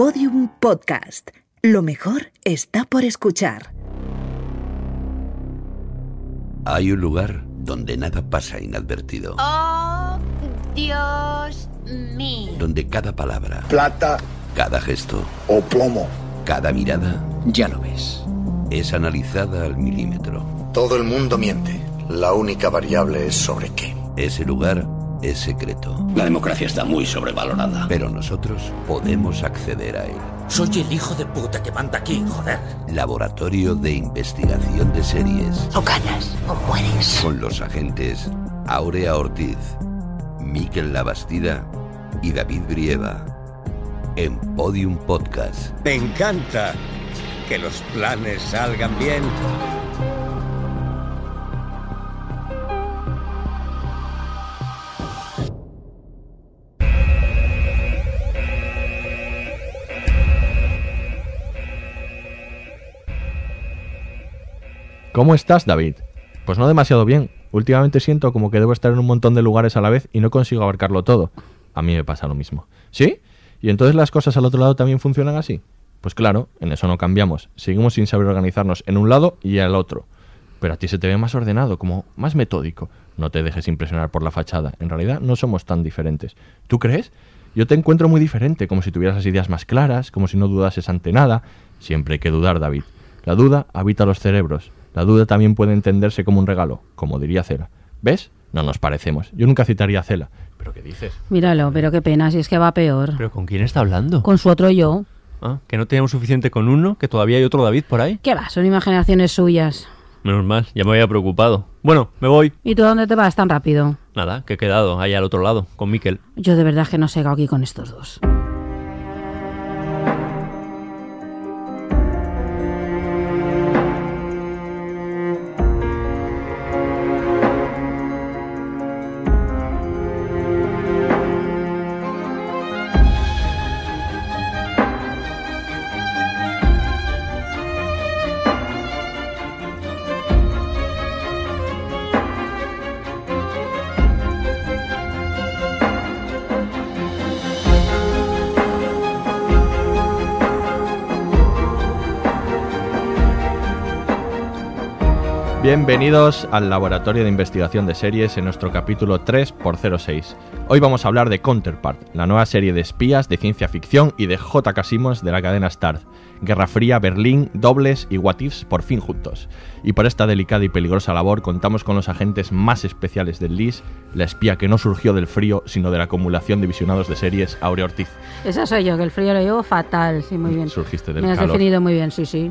Podium Podcast. Lo mejor está por escuchar. Hay un lugar donde nada pasa inadvertido. Oh, Dios mío. Donde cada palabra, plata cada gesto, o plomo. cada mirada Ya lo ves. es analizada al milímetro. Todo el mundo miente. La única variable es sobre qué. Ese lugar es secreto, La democracia está muy sobrevalorada. pero nosotros podemos acceder a él. Soy el hijo de puta que manda aquí, joder. Laboratorio de Investigación de Series. O ganas o mueres. Con los agentes Aurea Ortiz, Miquel Labastida y David Brieva. En Podium Podcast. Me encanta que los planes salgan bien. ¿Cómo estás, David? Pues no demasiado bien. Últimamente siento como que debo estar en un montón de lugares a la vez y no consigo abarcarlo todo. A mí me pasa lo mismo. ¿Sí? ¿Y entonces las cosas al otro lado también funcionan así? Pues claro, en eso no cambiamos. Seguimos sin saber organizarnos en un lado y al otro. Pero a ti se te ve más ordenado, como más metódico. No te dejes impresionar por la fachada. En realidad no somos tan diferentes. ¿Tú crees? Yo te encuentro muy diferente, como si tuvieras las ideas más claras, como si no dudases ante nada. Siempre hay que dudar, David. La duda habita los cerebros. La duda también puede entenderse como un regalo, como diría Cela. ¿Ves? No nos parecemos. Yo nunca citaría a Cela. ¿Pero qué dices? Míralo, pero qué pena, si es que va peor. ¿Pero con quién está hablando? Con su otro yo. Ah, ¿Que no tenemos suficiente con uno? ¿Que todavía hay otro David por ahí? ¿Qué va? Son imaginaciones suyas. Menos mal, ya me había preocupado. Bueno, me voy. ¿Y tú a dónde te vas tan rápido? Nada, que he quedado ahí al otro lado, con Miquel. Yo de verdad que no sé aquí con estos dos. Bienvenidos al Laboratorio de Investigación de Series en nuestro capítulo 3x06. Hoy vamos a hablar de Counterpart, la nueva serie de espías de ciencia ficción y de J. Casimos de la cadena Starz. Guerra Fría, Berlín, Dobles y What Ifs por fin juntos. Y por esta delicada y peligrosa labor contamos con los agentes más especiales del LIS, la espía que no surgió del frío, sino de la acumulación de visionados de series, Aurea Ortiz. Esa soy yo, que el frío lo llevo fatal, sí, muy bien. Surgiste del Me has calor. definido muy bien, sí, sí.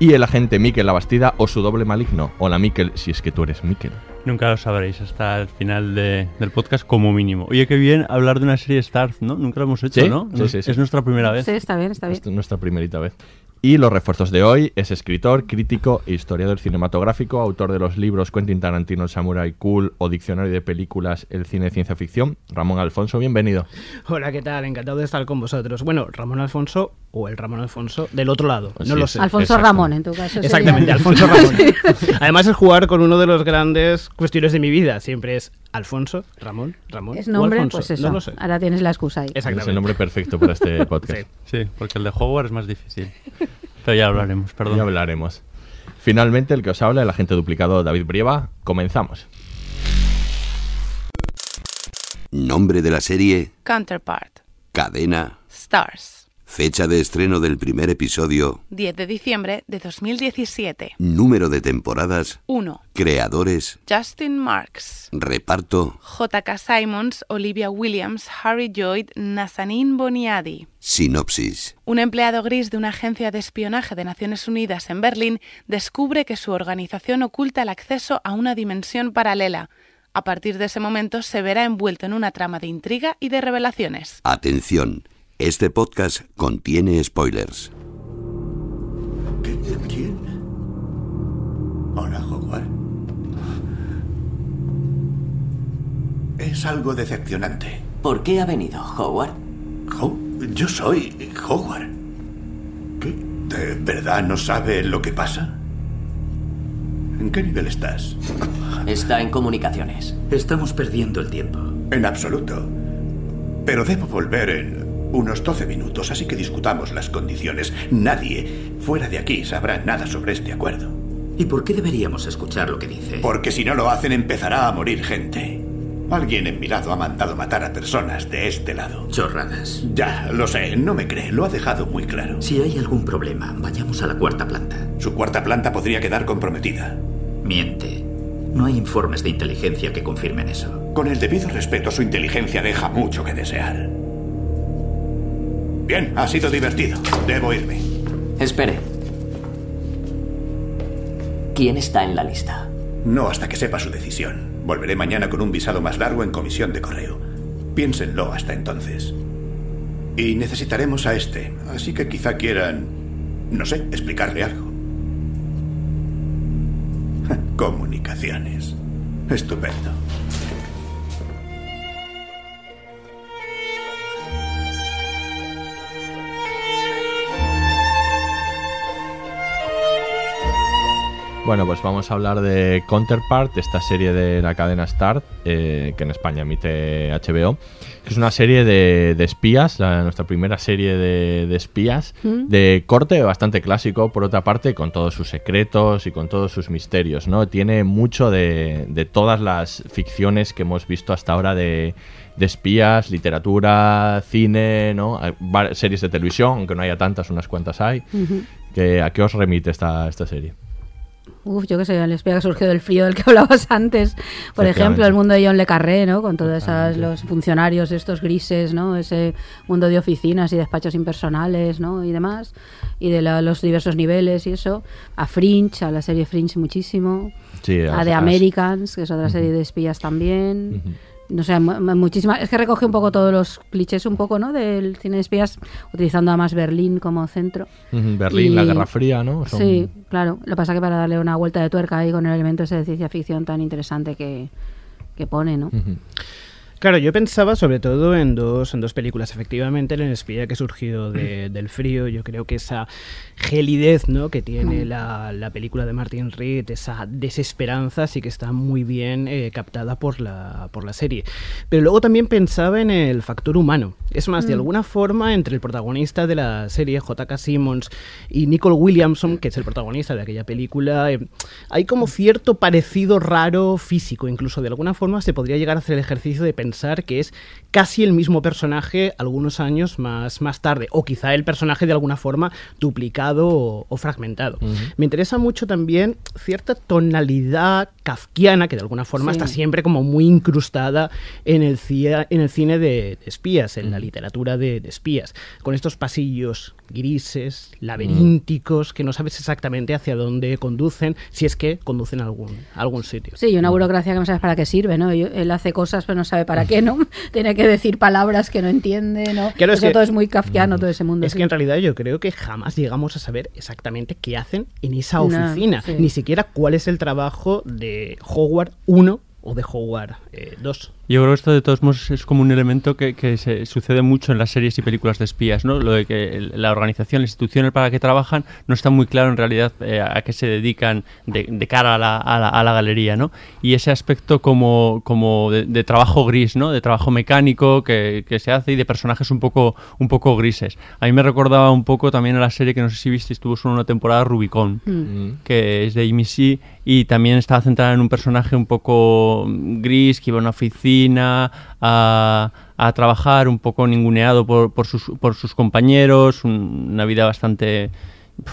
Y el agente Miquel Labastida o su doble maligno. Hola Miquel, si es que tú eres Miquel. Nunca lo sabréis hasta el final de- del podcast como mínimo. Oye, qué bien hablar de una serie Starz, ¿no? Nunca lo hemos hecho, Sí, ¿no? sí, sí, sí. Es nuestra primera vez. Sí, está bien, está bien. Esta es nuestra primerita vez. Y los refuerzos de hoy es escritor, crítico e historiador cinematográfico, autor de los libros Quentin Tarantino, el Samurai Cool o Diccionario de Películas, el cine de ciencia ficción. Ramón Alfonso, bienvenido. Hola, ¿qué tal? Encantado de estar con vosotros. Bueno, Ramón Alfonso o el Ramón Alfonso del otro lado, no Sí, lo sé. Alfonso exacto. Ramón, en tu caso. sería. Exactamente, Alfonso Ramón. Además es jugar con uno de los grandes cuestiones de mi vida. Siempre es Alfonso, Ramón, Ramón. Es o nombre, Alfonso. pues eso. No lo sé. Ahora tienes la excusa ahí. Es Exactamente. el nombre perfecto para este podcast. Sí. Sí, porque el de Hogwarts es más difícil. Pero ya hablaremos, perdón. Ya hablaremos. Finalmente, el que os habla, el agente duplicado David Brieva. Comenzamos. Nombre de la serie, Counterpart. cadena, Stars. Fecha de estreno del primer episodio, 10 de diciembre de 2017. número de temporadas, 1. creadores, Justin Marks. reparto, J.K. Simons, Olivia Williams, Harry Lloyd, Nazanin Boniadi. sinopsis. Un empleado gris de una agencia de espionaje de Naciones Unidas en Berlín descubre que su organización oculta el acceso a una dimensión paralela. A partir de ese momento se verá envuelto en una trama de intriga y de revelaciones. Atención, este podcast contiene spoilers. ¿Quién? Hola, Howard. Es algo decepcionante. ¿Por qué ha venido, Howard? Ho- yo soy Howard. ¿Qué? ¿De verdad no sabe lo que pasa? ¿En qué nivel estás? Está en comunicaciones. Estamos perdiendo el tiempo. En absoluto. Pero debo volver en Unos 12 minutos, así que discutamos las condiciones. Nadie fuera de aquí sabrá nada sobre este acuerdo. ¿Y por qué deberíamos escuchar lo que dice? Porque si no lo hacen empezará a morir gente. Alguien en mi lado ha mandado matar a personas de este lado. Chorradas. Ya, lo sé, no me cree, lo ha dejado muy claro. Si hay algún problema, vayamos a la cuarta planta. Su cuarta planta podría quedar comprometida. Miente. No hay informes de inteligencia que confirmen eso. Con el debido respeto, su inteligencia deja mucho que desear. Bien, ha sido divertido. Debo irme. Espere. ¿Quién está en la lista? No hasta que sepa su decisión. Volveré mañana con un visado más largo en comisión de correo. Piénsenlo hasta entonces. Y necesitaremos a este, así que quizá quieran, no sé, explicarle algo. Comunicaciones. Estupendo. Bueno, pues vamos a hablar de Counterpart, esta serie de la cadena Start, eh, que en España emite HBO, que es una serie de, de espías, la- nuestra primera serie de, de espías, Mm. de corte bastante clásico, por otra parte, con todos sus secretos y con todos sus misterios, ¿no? Tiene mucho de, de todas las ficciones que hemos visto hasta ahora de, de espías, literatura, cine, ¿no? Hay Series de televisión, aunque no haya tantas, unas cuantas hay. Que, ¿A qué os remite esta, esta serie? Uf, yo qué sé, el espía que surgió del frío del que hablabas antes. Por ejemplo, el mundo de John Le Carré, ¿no? Con todos esos, los funcionarios estos grises, ¿no? Ese mundo de oficinas y despachos impersonales, ¿no? Y demás. Y de la- los diversos niveles y eso. A Fringe, a la serie Fringe muchísimo. Sí, a as- The Americans, que es otra serie de espías también. No sé, mu- mu- muchísimas. Es que recoge un poco todos los clichés, un poco, ¿no? Del cine de espías, utilizando además Berlín como centro. Berlín, Y- la Guerra Fría, ¿no? Son- Sí, claro. Lo que pasa que para darle una vuelta de tuerca ahí con el elemento ese de ciencia ficción tan interesante que, que pone, ¿no? Claro, yo pensaba sobre todo en dos, en dos películas. Efectivamente, El espía que ha surgido de- del frío, yo creo que esa gelidez ¿no? que tiene la, la película de Martin Reed, esa desesperanza, sí que está muy bien eh, captada por la, por la serie. Pero luego también pensaba en el factor humano. Es más, de Mm. alguna forma, entre el protagonista de la serie, J.K. Simmons, y Nicole Williamson, que es el protagonista de aquella película, eh, hay como cierto parecido raro físico. Incluso de alguna forma se podría llegar a hacer el ejercicio de pensar que es casi el mismo personaje algunos años más, más tarde. O quizá el personaje de alguna forma duplicado o, o fragmentado. Me interesa mucho también cierta tonalidad kafkiana que de alguna forma Sí. está siempre como muy incrustada en el, cia- en el cine de, de espías, en la literatura de, de espías, con estos pasillos grises, laberínticos, que no sabes exactamente hacia dónde conducen, si es que conducen a algún, a algún sitio. Sí, y una burocracia que no sabes para qué sirve, ¿no? Él hace cosas pero no sabe para qué, ¿no? Tiene que decir palabras que no entiende, ¿no? Claro, es Eso que- todo es muy kafkiano, todo ese mundo. Es sí. que en realidad yo creo que jamás llegamos a saber exactamente qué hacen en esa No, oficina, sí. ni siquiera cuál es el trabajo de Howard 1 o de Howard eh, 2. Yo creo que esto de todos modos es como un elemento que, que se sucede mucho en las series y películas de espías, ¿no? Lo de que la organización, las instituciones para la que trabajan no está muy claro en realidad eh, a qué se dedican de, de cara a la, a, la, a la galería, ¿no? Y ese aspecto como, como de, de trabajo gris, ¿no? De trabajo mecánico que, que se hace y de personajes un poco, un poco grises. A mí me recordaba un poco también a la serie que no sé si visteis, tuvo solo una temporada, Rubicon Mm. que es de IMC y también estaba centrada en un personaje un poco mm, gris que iba a una oficina a, a trabajar un poco ninguneado por, por, sus, por sus compañeros, un- una vida bastante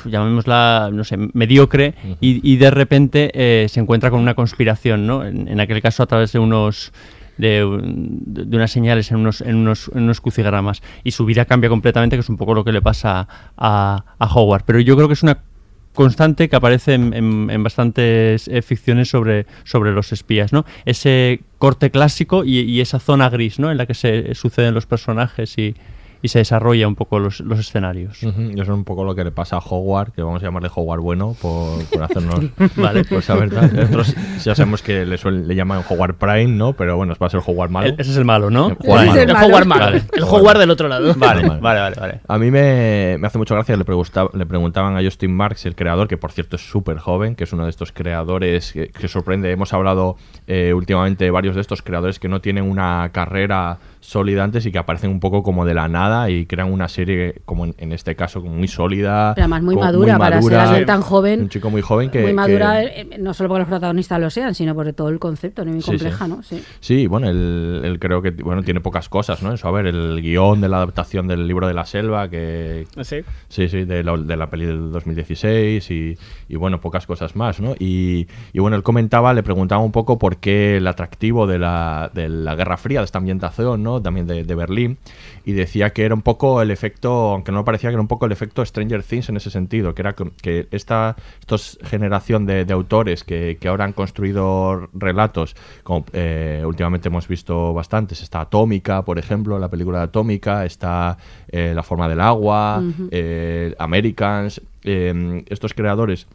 llamémosla, no sé, mediocre, y, y de repente eh, se encuentra con una conspiración, ¿no? En, en aquel caso a través de unos de, un- de unas señales en unos, en unos, en unos crucigramas y su vida cambia completamente, que es un poco lo que le pasa a, a Howard. Pero yo creo que es una constante que aparece en, en- bastantes eh, ficciones sobre, sobre los espías, ¿no? Ese corte clásico y, y esa zona gris, ¿no? En la que se suceden los personajes y, y se desarrolla un poco los, los escenarios. Y Eso es un poco lo que le pasa a Howard, que vamos a llamarle Howard bueno por, por hacernos. Vale. Por saber. Nosotros ya sabemos que le, suelen- le llaman Howard Prime, ¿no? Pero bueno, va a ser Howard malo. E- ese es el malo, ¿no? El Howard es el malo. malo. Howard malo. Vale. El Howard del otro lado. Vale, vale, vale, vale. A mí me, me hace mucha gracia, le, pregunta- le preguntaban a Justin Marks, el creador, que por cierto es súper joven, que es uno de estos creadores que, que sorprende. Hemos hablado eh, últimamente de varios de estos creadores que no tienen una carrera sólida antes y que aparecen un poco como de la nada y crean una serie, como en, este caso, muy sólida. Pero además muy madura, para ser alguien tan joven. Un chico muy joven que. Muy madura, eh, no solo porque los protagonistas lo sean, sino por todo el concepto, muy compleja, ¿no? Sí. sí, bueno, él, creo que bueno tiene pocas cosas, ¿no? Eso, a ver, el guion de la adaptación del libro de la selva, que. ¿Ah, ¿Sí? Sí, sí, de la, de la peli del 2016 y, y, bueno, pocas cosas más, ¿no? Y, y, bueno, él comentaba, le preguntaba un poco por qué el atractivo de la, de la Guerra Fría, de esta ambientación, ¿no? También de, de Berlín, y decía que era un poco el efecto, aunque no parecía que era un poco el efecto Stranger Things en ese sentido, que era que esta estos generación de, de autores que, que, ahora han construido relatos, como eh, últimamente hemos visto bastantes, está Atómica, por ejemplo, la película de Atómica, está eh, La forma del agua, eh, Americans, estos creadores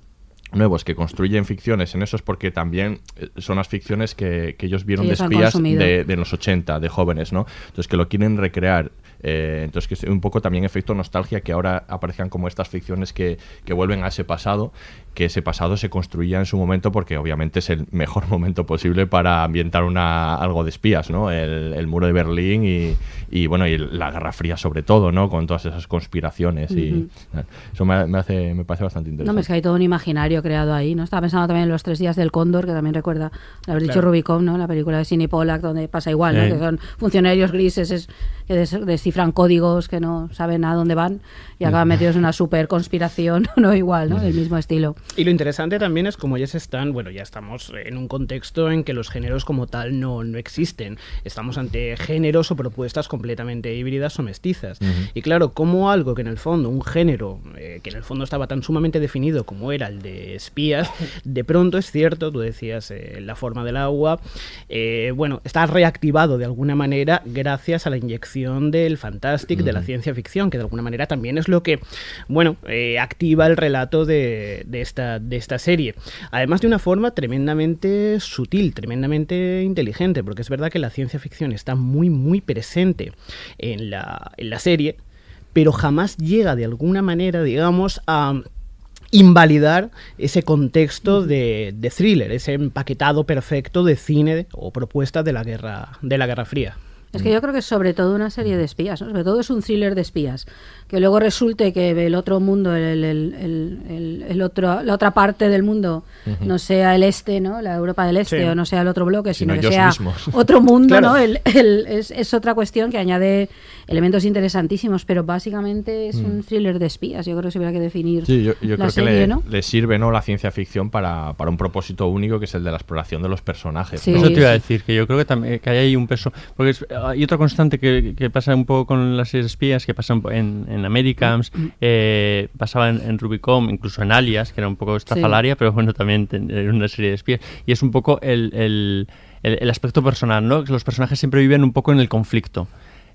nuevos que construyen ficciones en eso es porque también son las ficciones que, que ellos vieron de espías de, de, los 80, de jóvenes, ¿no? Entonces que lo quieren recrear eh, entonces, que es un poco también efecto nostalgia que ahora aparezcan como estas ficciones que, que, vuelven a ese pasado, que ese pasado se construía en su momento porque obviamente es el mejor momento posible para ambientar una, algo de espías, ¿no? El, muro de Berlín y, y, bueno, y la Guerra Fría sobre todo, ¿no? Con todas esas conspiraciones y eso me, hace, me parece bastante interesante. No, es que hay todo un imaginario creado ahí, ¿no? Estaba pensando también en los tres días del Cóndor, que también recuerda, haber dicho Rubicon, ¿no? La película de Sidney Pollack, donde pasa igual, ¿no? Que son funcionarios grises es, que descifran códigos que no saben a dónde van y acaban metidos en una super conspiración, no igual, ¿no? Del mismo estilo. Y lo interesante también es como ya se están, bueno, ya estamos en un contexto en que los géneros como tal no, no existen. Estamos ante géneros o propuestas completamente híbridas o mestizas. Y claro, como algo que en el fondo, un género eh, que en el fondo estaba tan sumamente definido como era el de espías, de pronto es cierto, tú decías eh, la forma del agua, eh, bueno, está reactivado de alguna manera gracias a la inyección del fantastic, de la ciencia ficción, que de alguna manera también es lo que, bueno, activa el relato de, esta de esta serie. Además de una forma tremendamente sutil, tremendamente inteligente, porque es verdad que la ciencia ficción está muy, muy presente en la, en la serie, pero jamás llega de alguna manera, digamos, a invalidar ese contexto de, de, thriller, ese empaquetado perfecto de cine o propuesta de la guerra, de la Guerra Fría. Es que yo creo que sobre todo una serie de espías, sobre todo es un thriller de espías que luego resulte que el otro mundo, el, el, el, otro, la otra parte del mundo, no sea el este, ¿no? La Europa del Este, o no sea el otro bloque, sino, que sea otro mundo, ¿no? es, es, otra cuestión que añade elementos interesantísimos, pero básicamente es un mm. thriller de espías. Yo creo que se hubiera que definir. Sí, yo, creo que le, le, sirve, ¿no? La ciencia ficción para, para, un propósito único que es el de la exploración de los personajes. Eso te iba a decir, que yo creo que también que hay ahí un peso. Porque hay otra constante que, que, pasa un poco con las series espías, que pasan en en Americans, eh, pasaba en, Rubicon, incluso en Alias, que era un poco estrafalaria, pero bueno, también era una serie de espías. Y es un poco el, el, el, aspecto personal, ¿no? Que los personajes siempre viven un poco en el conflicto.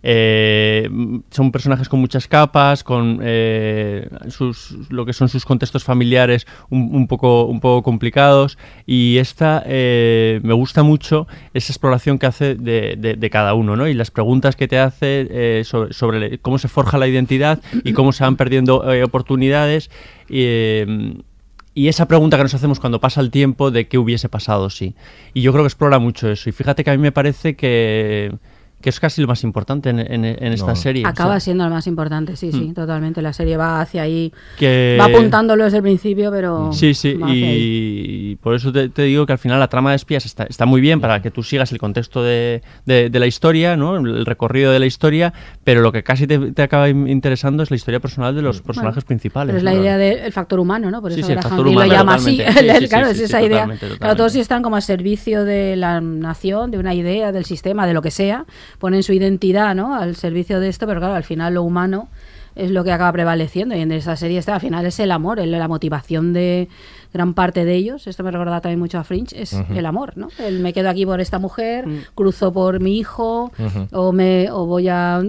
Eh, son personajes con muchas capas, con eh, sus, lo que son sus contextos familiares un, poco, un poco complicados y esta eh, me gusta mucho esa exploración que hace de, cada uno ¿no? y las preguntas que te hace sobre, cómo se forja la identidad y cómo se van perdiendo oportunidades. y esa pregunta que nos hacemos cuando pasa el tiempo de qué hubiese pasado, sí. Y yo creo que explora mucho eso. Y fíjate que a mí me parece que que es casi lo más importante en, esta serie. Acaba siendo lo más importante, sí, sí, mm. totalmente. La serie va hacia ahí, va apuntándolo desde el principio, pero... Sí, sí, y, por eso te, digo que al final la trama de espías está, está muy bien para que tú sigas el contexto de, la historia, ¿no? el recorrido de la historia, pero lo que casi te, acaba interesando es la historia personal de los personajes principales. es la idea del factor humano, ¿no? Por eso sí, lo llama así. claro, es esa idea. Claro, todos están como a servicio de la nación, de una idea, del sistema, de lo que sea ponen su identidad ¿no? al servicio de esto, pero claro, al final lo humano es lo que acaba prevaleciendo y en esa serie está, al final es el amor, la motivación de gran parte de ellos, esto me recuerda también mucho a Fringe, es el amor, ¿no? El me quedo aquí por esta mujer, mm. cruzo por mi hijo o me o voy a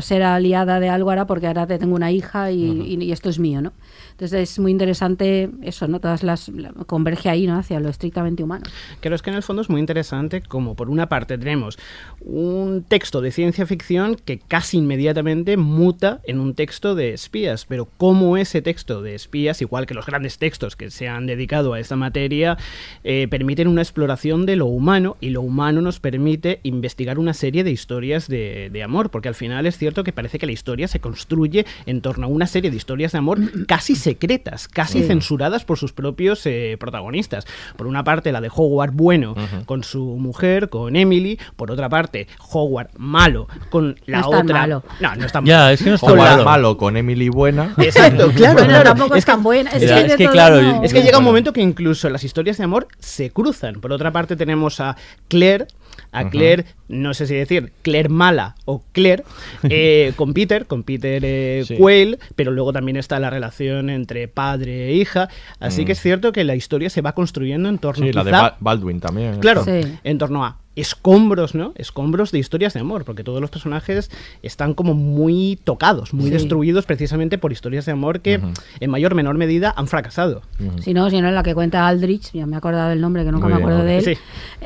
ser aliada de algo ahora porque ahora tengo una hija y esto es mío, ¿no? Entonces es muy interesante eso, ¿no? Todas las converge ahí, ¿no? Hacia lo estrictamente humano. Creo es que en el fondo es muy interesante como por una parte tenemos un texto de ciencia ficción que casi inmediatamente muta en un texto de espías, pero cómo ese texto de espías, igual que los grandes textos que se han dedicado a esta materia, eh, permiten una exploración de lo humano y lo humano nos permite investigar una serie de historias de, de amor, porque al final es cierto que parece que la historia se construye en torno a una serie de historias de amor casi secretas, casi Sí. censuradas por sus propios eh, protagonistas. Por una parte, la de Howard bueno con su mujer, con Emily. Por otra parte, Howard malo con la No es tan otra. malo. No, no es tan Ya, es que no está Con la- malo. malo con Emily buena. Exacto, claro, Bueno, claro. tampoco es, tan buena. Es, Ya, que, es claro, no- Es que llega un momento que incluso las historias de amor se cruzan. Por otra parte tenemos a Claire, a Claire, no sé si decir Claire mala o Claire, eh, con Peter, con Peter eh, Sí. Quayle, pero luego también está la relación entre padre e hija. Así que es cierto que la historia se va construyendo en torno Sí, la de Ba- Baldwin también. Claro, Sí. en torno a escombros, ¿no? Escombros de historias de amor, porque todos los personajes están como muy tocados, muy Sí. destruidos precisamente por historias de amor que en mayor o menor medida han fracasado. Si no, si no, la que cuenta Aldrich, ya me he acordado del nombre, que nunca Muy me bien, acuerdo de él. Sí.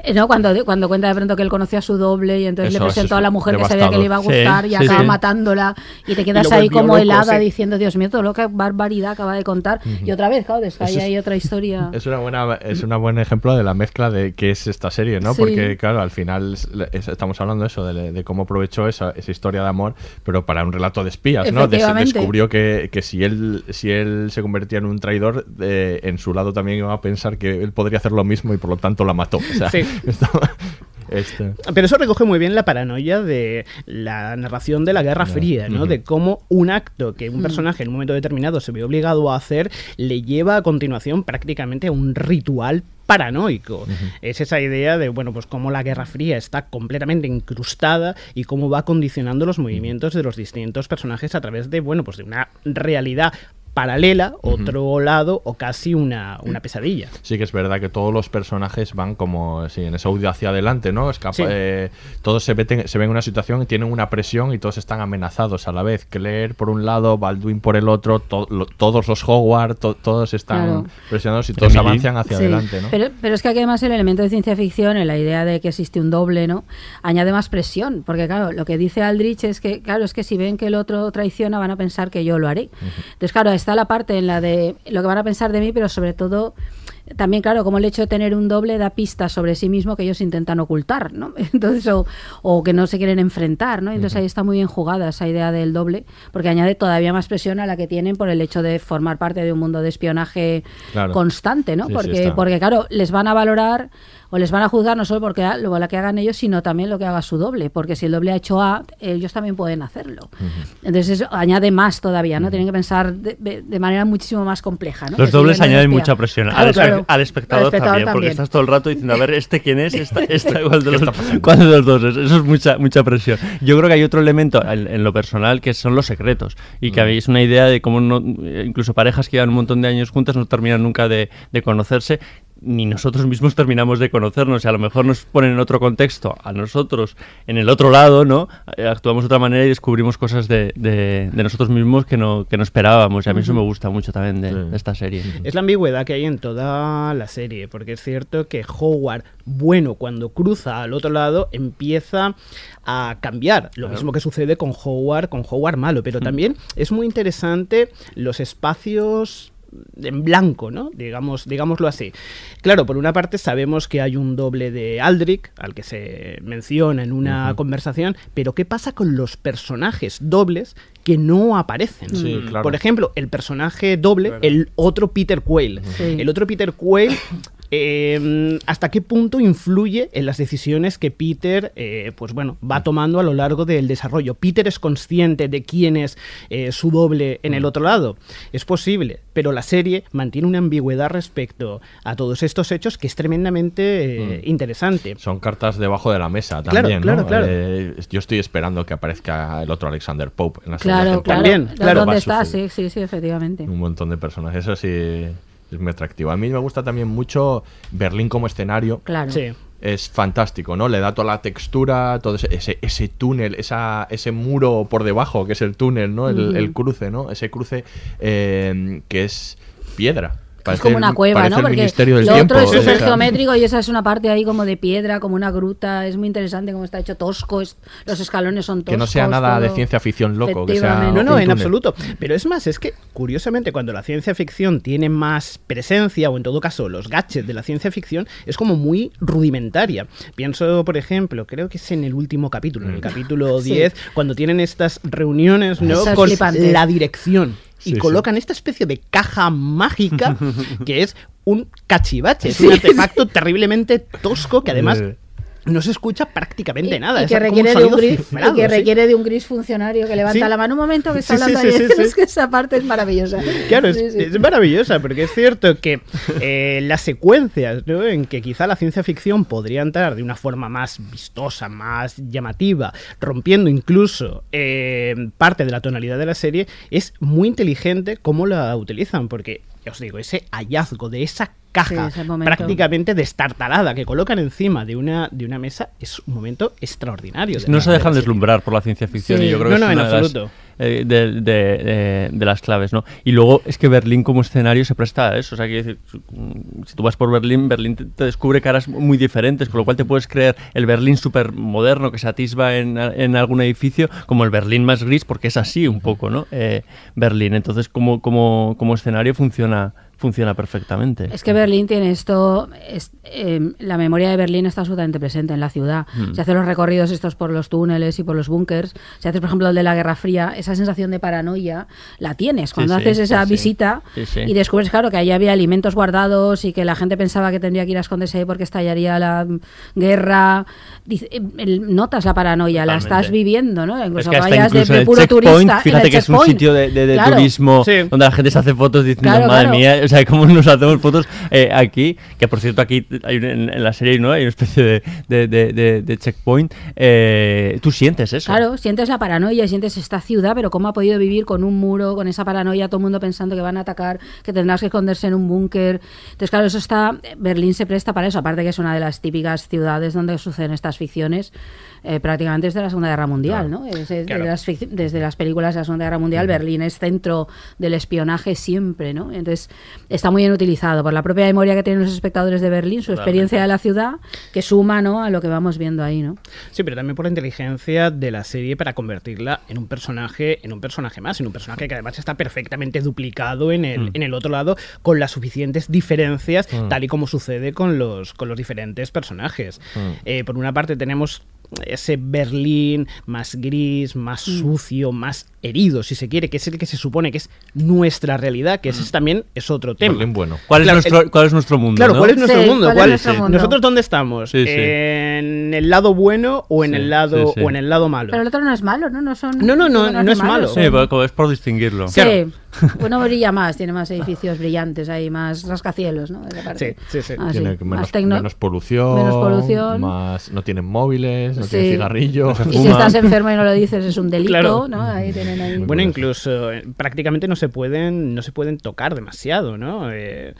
Eh, ¿no? cuando, cuando cuenta de pronto que él conocía a su doble y entonces Eso, le presentó es a la mujer que sabía que le iba a gustar Sí, y sí, acaba sí. matándola y te quedas ahí como loco, helada sí. diciendo, Dios mío, todo lo que barbaridad acaba de contar. Y otra vez, claro, es que ahí es- hay otra historia. Es una buena es un buen ejemplo de la mezcla de qué es esta serie, ¿no? Sí. Porque claro, al final es- es- estamos hablando de eso, de, de cómo aprovechó esa, esa historia de amor, pero para un relato de espías, ¿no? Efectivamente. descubrió que, que si él si él se convertía en un traidor, eh, en su lado también iba a pensar que él podría hacer lo mismo y por lo tanto la mató. O sea, Sí. estaba- este- Pero eso recoge muy bien la paranoia de la narración de la Guerra Fría, ¿no? De cómo un acto que un personaje en un momento determinado se ve obligado a hacer le lleva a continuación prácticamente a un ritual paranoico. Es esa idea de, bueno, pues cómo la Guerra Fría está completamente incrustada y cómo va condicionando los movimientos de los distintos personajes a través de, bueno, pues de una realidad paralela, otro lado o casi una, una pesadilla. Sí que es verdad que todos los personajes van como sí, en esa huida hacia adelante, ¿no? Escapa- Sí. eh, todos se, meten- se ven en una situación y tienen una presión y todos están amenazados a la vez. Claire por un lado, Baldwin por el otro, to- lo- todos los Howard, to- todos están Claro. presionados y todos Emily. avanzan hacia Sí, adelante, ¿no? Pero, pero es que aquí además el elemento de ciencia ficción, en la idea de que existe un doble, ¿no? Añade más presión, porque claro, lo que dice Aldrich es que, claro, es que si ven que el otro traiciona, van a pensar que yo lo haré. Entonces, claro, está la parte en la de lo que van a pensar de mí, pero sobre todo también, claro, como el hecho de tener un doble da pistas sobre sí mismo que ellos intentan ocultar, ¿no? Entonces, o, o que no se quieren enfrentar, ¿no? Entonces ahí está muy bien jugada esa idea del doble, porque añade todavía más presión a la que tienen por el hecho de formar parte de un mundo de espionaje Claro. constante, ¿no? Sí, porque, porque, claro, les van a valorar o les van a juzgar no solo porque ha- lo, lo que hagan ellos, sino también lo que haga su doble, porque si el doble ha hecho A, ellos también pueden hacerlo. Entonces eso añade más todavía, ¿no? Tienen que pensar de, manera muchísimo más compleja, ¿no? Los Que dobles añaden mucha presión. Claro, al, espe- claro. al espectador, también, porque estás todo el rato diciendo, a ver, ¿este quién es? Esta, esta igual de los, ¿Cuál de los dos es? Eso es mucha, mucha presión. Yo creo que hay otro elemento en, en lo personal que son los secretos. Y que habéis una idea de cómo no, eh, incluso parejas que llevan un montón de años juntas no terminan nunca de, de conocerse ni nosotros mismos terminamos de conocernos y a lo mejor nos ponen en otro contexto a nosotros en el otro lado, ¿no? Eh, Actuamos de otra manera y descubrimos cosas de, de- de nosotros mismos que no, que no esperábamos y a mí eso me gusta mucho también de, de esta serie. Es la ambigüedad que hay en toda la serie, porque es cierto que Howard, bueno, cuando cruza al otro lado, empieza a cambiar. Lo mismo que sucede con Howard, con Howard malo, pero también es muy interesante los espacios en blanco, ¿no? Digamos, digámoslo así. Claro, por una parte sabemos que hay un doble de Aldrich, al que se menciona en una conversación, pero ¿qué pasa con los personajes dobles que no aparecen? Sí, claro. Por ejemplo, el personaje doble, el otro Peter Quayle. El otro Peter Quayle, eh, ¿hasta qué punto influye en las decisiones que Peter, eh, pues bueno, va tomando a lo largo del desarrollo? ¿Peter es consciente de quién es eh, su doble en el otro lado? Es posible, pero la serie mantiene una ambigüedad respecto a todos estos hechos que es tremendamente eh, interesante. Son cartas debajo de la mesa Claro, también, claro, ¿no? claro. Eh, yo estoy esperando que aparezca el otro Alexander Pope en la segunda Claro, claro. También, claro, ¿Dónde está? Sí, sí, sí, efectivamente. Un montón de personajes. Eso sí es muy atractivo. A mí me gusta también mucho Berlín como escenario. Claro. Sí. Es fantástico, ¿no? Le da toda la textura, todo ese, ese, ese túnel, esa, ese muro por debajo, que es el túnel, ¿no? El, el cruce, ¿no? Ese cruce eh, que es piedra. Parece es como una cueva, ¿no? el Porque Ministerio del lo Tiempo, otro es súper geométrico y esa es una parte ahí como de piedra, como una gruta. Es muy interesante cómo está hecho tosco. es- los escalones son toscos. Que no sea nada de ciencia ficción loco, que sea. No, no, en absoluto. Pero es más, es que curiosamente cuando la ciencia ficción tiene más presencia, o en todo caso los gadgets de la ciencia ficción, es como muy rudimentaria. Pienso, por ejemplo, creo que es en el último capítulo, en el capítulo Sí. 10, cuando tienen estas reuniones ¿no? Es con flipante. la dirección. Y Sí, sí. colocan esta especie de caja mágica que es un cachivache, es un artefacto terriblemente tosco que además. No se escucha prácticamente nada. Y que, requiere de un gris, y que ¿sí? requiere de un gris funcionario que levanta Sí. la mano un momento que está Sí, hablando ahí. Es que esa parte es maravillosa. Claro, es, maravillosa, porque es cierto que eh, las secuencias ¿no? en que quizá la ciencia ficción podría entrar de una forma más vistosa, más llamativa, rompiendo incluso eh, parte de la tonalidad de la serie, es muy inteligente cómo la utilizan, porque, ya os digo, ese hallazgo de esa caja Sí, prácticamente destartalada que colocan encima de una, de una mesa es un momento extraordinario. No se dejan deslumbrar por la ciencia ficción Sí. y yo creo No, que no, es en una de las, absoluto. Eh, de, de- de- las claves, ¿no? Y luego es que Berlín como escenario se presta a eso, o decir, si tú vas por Berlín, Berlín te, te descubre caras muy diferentes, con lo cual te puedes creer el Berlín súper moderno que se atisba en, en algún edificio, como el Berlín más gris, porque es así un poco, ¿no? Eh, Berlín, entonces como, como, como escenario funciona funciona perfectamente. Es que Berlín tiene esto, es- eh, la memoria de Berlín está absolutamente presente en la ciudad. Mm. Se hacen los recorridos estos por los túneles y por los búnkers, se hace por ejemplo el de la Guerra Fría, esa sensación de paranoia la tienes cuando sí, haces esa sí, visita Sí, sí. y descubres claro que allí había alimentos guardados y que la gente pensaba que tendría que ir a esconderse ahí porque estallaría la guerra. Dice- eh, notas la paranoia, la estás viviendo, ¿no? Es Incluso que hasta vayas de, incluso de el puro turista. fíjate que es un sitio de, de- de Claro. turismo Sí. donde la gente se hace fotos diciendo, Claro, madre claro. mía, o sea, cómo nos hacemos fotos eh, aquí, que por cierto aquí hay en, en la serie no hay una especie de- de- de- de checkpoint, eh, tú sientes eso. Claro, sientes la paranoia, sientes esta ciudad, pero cómo ha podido vivir con un muro, con esa paranoia, todo el mundo pensando que van a atacar, que tendrás que esconderse en un búnker. Entonces, claro, eso está. Berlín se presta para eso, aparte que es una de las típicas ciudades donde suceden estas ficciones. Eh, prácticamente desde la Segunda Guerra Mundial, ¿no? Es- es- Claro. de las fic- desde las películas de la Segunda Guerra Mundial, Berlín es centro del espionaje siempre, ¿no? Entonces está muy bien utilizado por la propia memoria que tienen los espectadores de Berlín, su experiencia de la ciudad, que suma, ¿no? A lo que vamos viendo ahí, ¿no? Sí, pero también por la inteligencia de la serie para convertirla en un personaje, en un personaje más, en un personaje que además está perfectamente duplicado en el, Mm. en el otro lado, con las suficientes diferencias, Mm. tal y como sucede con los, con los diferentes personajes. Mm. Eh, por una parte tenemos ese Berlín más gris, más Mm. sucio, más herido, si se quiere, que es el que se supone que es nuestra realidad, que ese también es otro tema. Berlín bueno. ¿Cuál, Claro, es nuestro, ¿Cuál es nuestro mundo? Claro, no? ¿cuál es nuestro Sí, mundo? ¿cuál es ¿Cuál- nuestro mundo? ¿Nosotros dónde estamos? Sí, sí. ¿En el lado bueno o en Sí, el lado sí, sí. o en el lado malo? Pero el otro no es malo, ¿no? No, son, No, no, no, no es malo. Sí, pero es por distinguirlo. Sí, Claro. Bueno, brilla más, tiene más edificios brillantes ahí, más rascacielos, ¿no? Sí, sí, sí. Ah, Tiene más menos, tecno- menos polución, menos polución. más- no tienen móviles, no Sí. tienen cigarrillos. Y si estás enfermo y no lo dices es un delito, Claro. ¿no? Ahí tienen ahí. Bueno, incluso eh, prácticamente no se pueden no se pueden tocar demasiado, ¿no? Eh,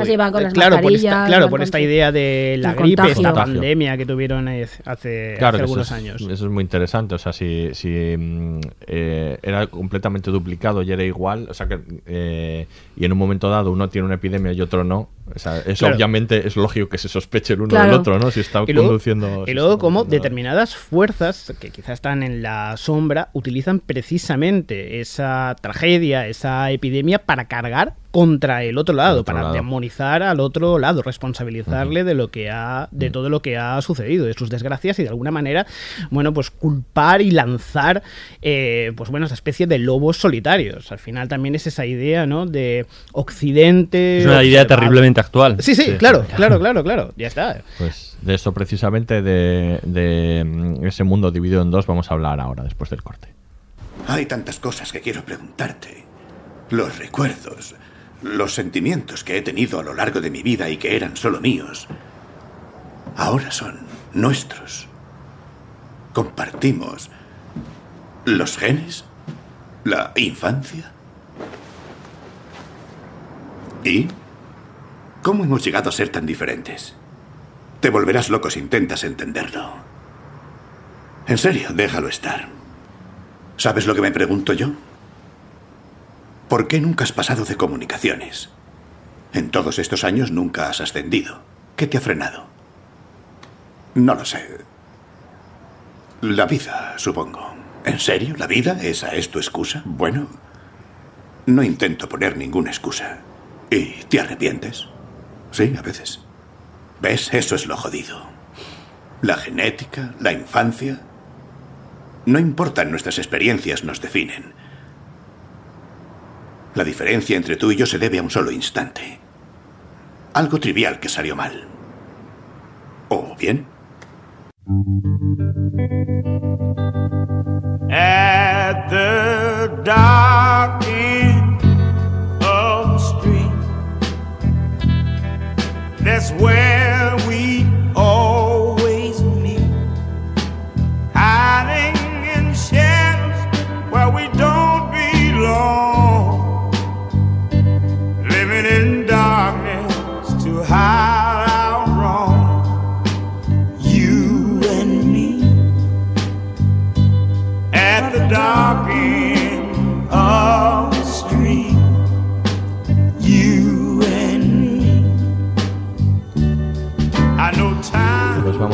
Así van con eh, las claro, por esta, mascarillas, claro, por esta idea de la gripe, contagio. esta pandemia que tuvieron hace, Claro, hace que algunos eso es, años. eso es muy interesante. O sea, si, si mm, eh, era completamente duplicado y era igual, o sea que eh, y en un momento dado uno tiene una epidemia y otro no, o sea, eso Claro. obviamente es lógico que se sospeche el uno Claro. del otro, ¿no? Si está Y luego, conduciendo. y luego como conduciendo- determinadas fuerzas que quizás están en la sombra utilizan precisamente esa tragedia, esa epidemia para cargar contra el otro lado, otro para lado. demonizar al otro lado, responsabilizarle de lo que ha, de todo lo que ha sucedido, de sus desgracias y de alguna manera, bueno, pues culpar y lanzar, eh, pues bueno, esa especie de lobos solitarios. Al final también es esa idea, ¿no? De Occidente. Es una idea observado. Actual. Sí, sí, claro, claro, claro, claro. Ya está. Pues de eso precisamente, de, de, mm, ese mundo dividido en dos, vamos a hablar ahora, después del corte. Hay tantas cosas que quiero preguntarte. Los recuerdos, los sentimientos que he tenido a lo largo de mi vida y que eran solo míos, ahora son nuestros. Compartimos los genes, la infancia. ¿Y cómo hemos llegado a ser tan diferentes? Te volverás loco si intentas entenderlo. En serio, déjalo estar. ¿Sabes lo que me pregunto yo? ¿Por qué nunca has pasado de comunicaciones? En todos estos años nunca has ascendido. ¿Qué te ha frenado? No lo sé. La vida, supongo. ¿En serio? ¿La vida? ¿Esa es tu excusa? Bueno, no intento poner ninguna excusa. ¿Y te arrepientes? Sí, a veces. ¿Ves? Eso es lo jodido. La genética, la infancia. No importan nuestras experiencias, nos definen. La diferencia entre tú y yo se debe a un solo instante. Algo trivial que salió mal. ¿O bien? At the dark that's where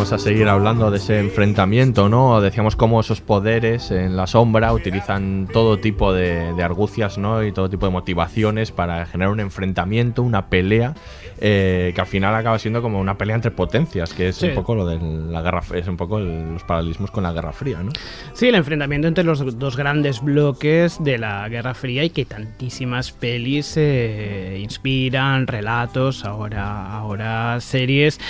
vamos a seguir hablando de ese enfrentamiento, ¿no? Decíamos cómo esos poderes en la sombra utilizan todo tipo de, de argucias, ¿no? Y todo tipo de motivaciones para generar un enfrentamiento, una pelea, eh, que al final acaba siendo como una pelea entre potencias, que es Sí. un poco lo de la guerra, es un poco el- los paralelismos con la Guerra Fría, ¿no? Sí, el enfrentamiento entre los dos grandes bloques de la Guerra Fría y que tantísimas pelis eh, inspiran, relatos, ahora, ahora series.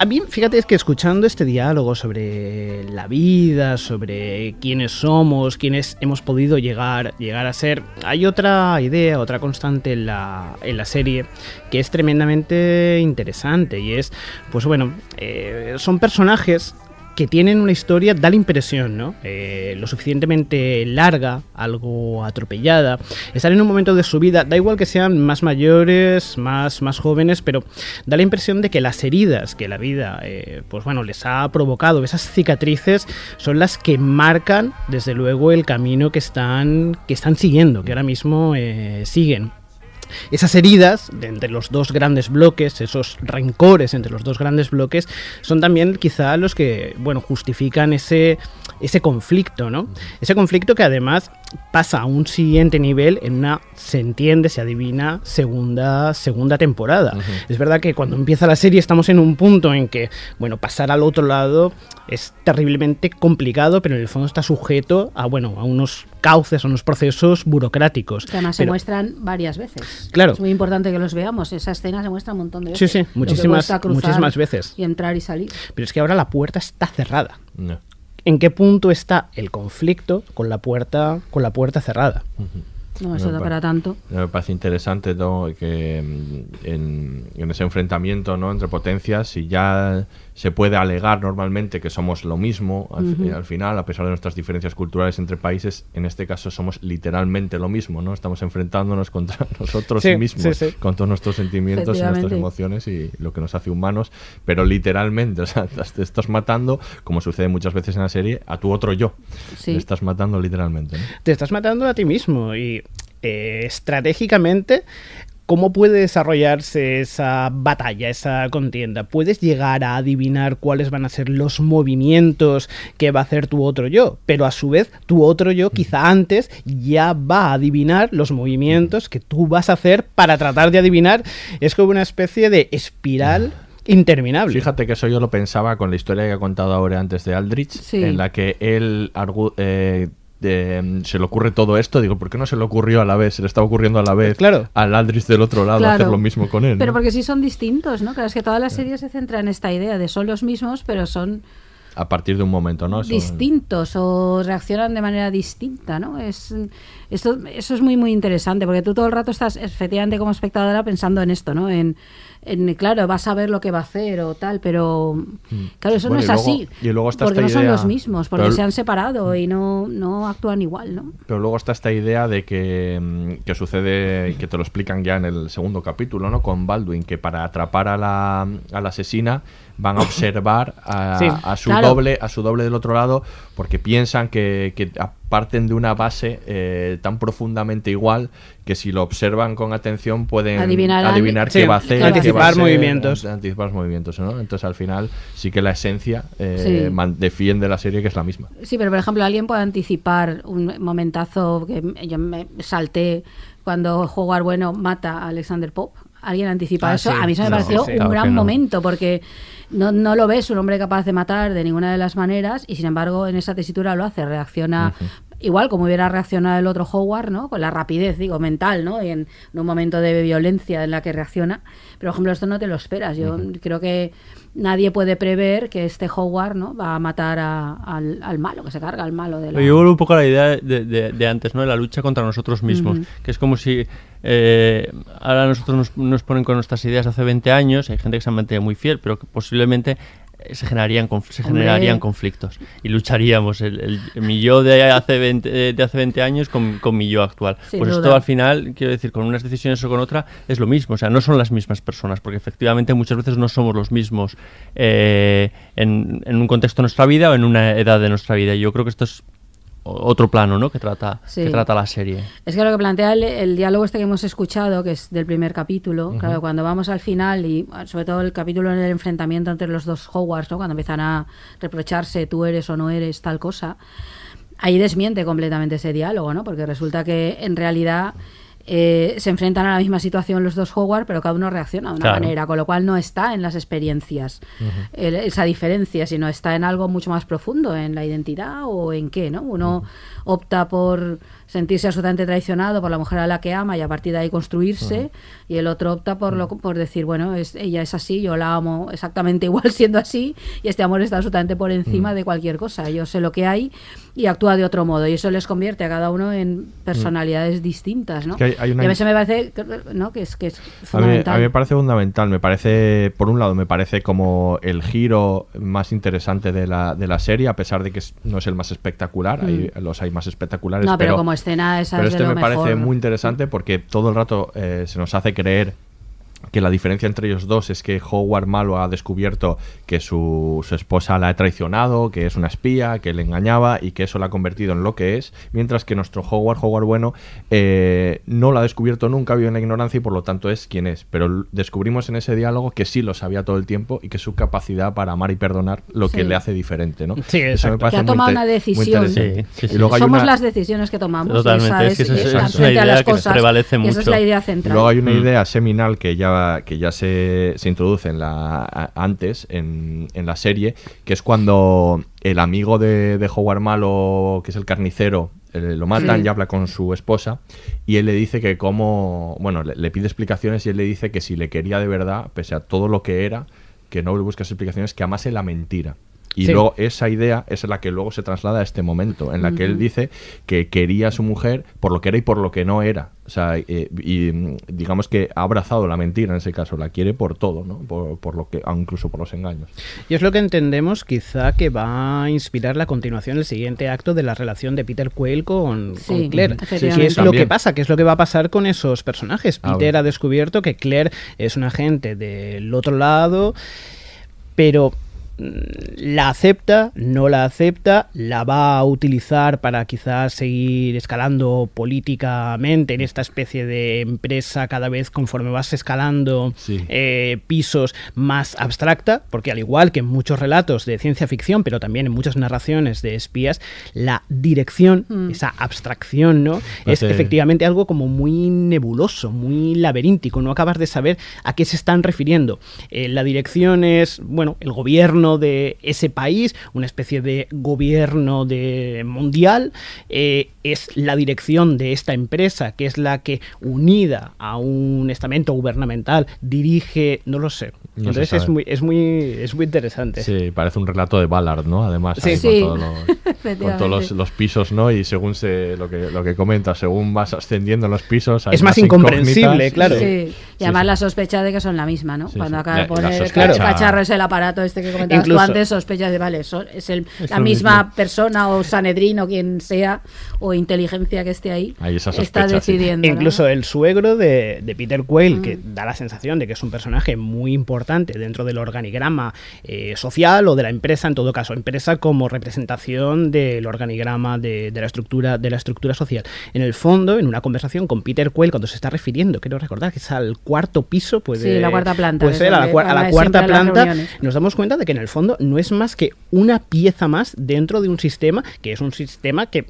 A mí, fíjate, es que escuchando este diálogo sobre la vida, sobre quiénes somos, quiénes hemos podido llegar, llegar a ser, hay otra idea, otra constante en la, en la serie que es tremendamente interesante y es, pues bueno, eh, son personajes que tienen una historia, da la impresión, ¿no? Eh, lo suficientemente larga, algo atropellada. Están en un momento de su vida, da igual que sean más mayores, más, más jóvenes, pero da la impresión de que las heridas que la vida, eh, pues bueno, les ha provocado, esas cicatrices, son las que marcan, desde luego, el camino que están, que están siguiendo, que ahora mismo eh, siguen. Esas heridas entre los dos grandes bloques, esos rencores entre los dos grandes bloques, son también quizá los que, bueno, justifican ese, ese conflicto, ¿no? Ese conflicto que además pasa a un siguiente nivel en una, se entiende, se adivina, segunda, segunda temporada. Es verdad que cuando empieza la serie estamos en un punto en que, bueno, pasar al otro lado es terriblemente complicado, pero en el fondo está sujeto a, bueno, a unos cauces, a unos procesos burocráticos. Que además se muestran varias veces. Claro. Es muy importante que los veamos. Esa escena se muestra un montón de Sí, veces. sí, que muchísimas- muchísimas veces. Y entrar y salir. Pero es que ahora la puerta está cerrada. No. ¿En qué punto está el conflicto con la puerta, con la puerta cerrada? No, eso Me da pa- para tanto. Me parece interesante ¿no? que mm, en, en ese enfrentamiento ¿no? entre potencias, si ya se puede alegar normalmente que somos lo mismo, al, al final, a pesar de nuestras diferencias culturales entre países, en este caso somos literalmente lo mismo, ¿no? Estamos enfrentándonos contra nosotros Sí, mismos, sí, sí. con todos nuestros sentimientos y nuestras emociones y lo que nos hace humanos, pero literalmente, o sea, te estás matando, como sucede muchas veces en la serie, a tu otro yo. Le estás matando literalmente. ¿no? Te estás matando a ti mismo y eh, estratégicamente, ¿cómo puede desarrollarse esa batalla, esa contienda? ¿Puedes llegar a adivinar cuáles van a ser los movimientos que va a hacer tu otro yo? Pero a su vez, tu otro yo quizá antes ya va a adivinar los movimientos que tú vas a hacer para tratar de adivinar. Es como una especie de espiral interminable. Fíjate que eso yo lo pensaba con la historia que ha contado ahora antes de Aldrich, Sí. en la que él argu- eh, de- se le ocurre todo esto. Digo, ¿por qué no se le ocurrió a la vez? Se le estaba ocurriendo a la vez Claro. al Aldrich del otro lado Claro. hacer lo mismo con él. Pero porque sí son distintos, ¿no? Claro, es que toda la serie se centra en esta idea de son los mismos, pero son A partir de un momento, ¿no? Eso- distintos o reaccionan de manera distinta, ¿no? Es esto eso es muy muy interesante porque tú todo el rato estás efectivamente como espectadora pensando en esto, ¿no? En claro, vas a ver lo que va a hacer o tal, pero claro, eso Mm. Bueno, no es luego- así. y luego está porque esta no son los mismos, porque pero- se han separado y no no actúan igual, ¿no? Pero luego está esta idea de que, mm, que sucede, que te lo explican ya en el segundo capítulo, ¿no? Con Baldwin, que para atrapar a la, a la asesina van a observar a, Sí. a su Claro. doble, a su doble del otro lado, porque piensan que, que parten de una base eh, tan profundamente igual que si lo observan con atención pueden Adivinarán- adivinar Sí, qué va a hacer, anticipar va a hacer, movimientos. anticipar movimientos, ¿no? Entonces al final sí que la esencia eh, Sí. man- defiende la serie que es la misma. Sí, pero por ejemplo, alguien puede anticipar un momentazo que yo me salté cuando Jugar Bueno mata a Alexander Pope. ¿Alguien anticipa Ah, eso? sí. A mí eso me No, pareció sí. un Claro gran no. momento porque no, no lo ves un hombre capaz de matar de ninguna de las maneras y sin embargo en esa tesitura lo hace, reacciona igual como hubiera reaccionado el otro Howard, ¿no? Con la rapidez, digo, mental, ¿no? Y en, en un momento de violencia en la que reacciona. Pero, por ejemplo, esto no te lo esperas. Yo creo que nadie puede prever que este Howard, ¿no? Va a matar a- al, al malo, que se carga al malo de la... Yo vuelvo un poco a la idea de, de- de antes, ¿no? De la lucha contra nosotros mismos. Que es como si eh, ahora nosotros nos, nos ponen con nuestras ideas hace 20 años, hay gente que se ha mantenido muy fiel, pero que posiblemente se generarían, se Hombre. generarían conflictos y lucharíamos el, el- mi yo de hace 20, eh, de hace 20 años con, con mi yo actual. Sin pues esto al final, quiero decir, con unas decisiones o con otra es lo mismo, o sea, no son las mismas personas, porque efectivamente muchas veces no somos los mismos eh, en, en un contexto de nuestra vida o en una edad de nuestra vida. Y yo creo que esto es otro plano, ¿no? Que trata, Sí. que trata la serie. Es que lo que plantea el, el diálogo este que hemos escuchado, que es del primer capítulo, claro, cuando vamos al final y ah, sobre todo el capítulo en el enfrentamiento entre los dos Howards, ¿no? cuando empiezan a reprocharse tú eres o no eres tal cosa, ahí desmiente completamente ese diálogo, ¿no? Porque resulta que en realidad eh, se enfrentan a la misma situación los dos Howard, pero cada uno reacciona de una Claro. manera, con lo cual no está en las experiencias el- esa diferencia, sino está en algo mucho más profundo, en la identidad o en qué, ¿no? Uno opta por sentirse absolutamente traicionado por la mujer a la que ama y a partir de ahí construirse, y el otro opta por lo, por decir, bueno, es, ella es así, yo la amo exactamente igual siendo así, y este amor está absolutamente por encima de cualquier cosa. Yo sé lo que hay y actúa de otro modo, y eso les convierte a cada uno en personalidades distintas, ¿no? Es que hay- hay una- Y a veces me parece que- ¿no? que, es, que es A mí, fundamental. a mí me parece fundamental. Me parece, por un lado, me parece como el giro más interesante de la, de la serie, a pesar de que no es el más espectacular. Hay, los hay más espectaculares. Mm. No, pero como escena esa pero es de este lo me parece muy interesante porque todo el rato eh, se nos hace creer que la diferencia entre ellos dos es que Howard malo ha descubierto que su, su esposa la ha traicionado, que es una espía, que le engañaba y que eso la ha convertido en lo que es, mientras que nuestro Howard, Howard bueno, eh, no la ha descubierto nunca, vive en la ignorancia y por lo tanto es quien es. Pero descubrimos en ese diálogo que sí lo sabía todo el tiempo y que su capacidad para amar y perdonar lo que le hace diferente, ¿no? Sí, exacto. Que ha tomado una decisión. interesante. Sí, sí, sí. Y luego hay Somos una- las decisiones que tomamos. Totalmente, y es que eso es- y eso es una idea las que cosas, prevalece y Esa es mucho. la idea Y central. luego hay una Mm. idea seminal que ya, que ya se, se introduce en la, a- antes en, en la serie, que es cuando el amigo de, de Howard Malo, que es el carnicero, eh, lo matan Sí. y habla con su esposa y él le dice que como, bueno, le, le pide explicaciones y él le dice que si le quería de verdad, pese a todo lo que era, que no le buscas explicaciones, que amase la mentira. Y Sí. luego esa idea es la que luego se traslada a este momento, en la que él dice que quería a su mujer por lo que era y por lo que no era. O sea, eh, y mm, digamos que ha abrazado la mentira en ese caso, la quiere por todo, ¿no? Por, por lo que, ah, incluso por los engaños. Y es lo que entendemos quizá que va a inspirar la continuación, el siguiente acto de la relación de Peter Quayle con, Sí, con Claire. efectivamente. ¿Qué es lo que pasa? ¿Qué es lo que va a pasar con esos personajes? Ah, Peter ha descubierto que Claire es una agente del otro lado, pero la acepta, no la acepta, la va a utilizar para quizás seguir escalando políticamente en esta especie de empresa cada vez conforme vas escalando Sí. eh, pisos más abstracta, porque al igual que en muchos relatos de ciencia ficción, pero también en muchas narraciones de espías, la dirección, Mm. esa abstracción, ¿no? Es Hace- efectivamente algo como muy nebuloso, muy laberíntico, no acabas de saber a qué se están refiriendo. Eh, la dirección es, bueno, el gobierno de ese país, una especie de gobierno de mundial, eh, es la dirección de esta empresa, que es la que, unida a un estamento gubernamental, dirige, no lo sé. No Entonces es muy, es muy, es muy interesante. Sí, parece un relato de Ballard, ¿no? Además, Sí. ahí Sí. con, todos los, con Efectivamente. todos los, los pisos, ¿no? Y según se, lo que lo que comenta, según vas ascendiendo en los pisos, hay Es más incomprensible, claro. Sí. Y además la sospecha de que son la misma, ¿no? Cuando acaba de poner el cacharro es el aparato este que comentabas Incluso- tú antes, sospecha de, vale, son- es el- Es la misma mismo. persona o Sanedrín o quien sea, o inteligencia que esté ahí, Hay esa está decidiendo. ¿no? Incluso el suegro de, de Peter Quayle, que Mm. da la sensación de que es un personaje muy importante dentro del organigrama eh, social o de la empresa, en todo caso, empresa como representación del organigrama de, de la estructura de la estructura social. En el fondo, en una conversación con Peter Quayle, cuando se está refiriendo, creo recordar que es al cuarto piso, puede, Sí, la cuarta planta, puede es ser a la, a la cuarta planta, nos damos cuenta de que en el fondo no es más que una pieza más dentro de un sistema que es un sistema que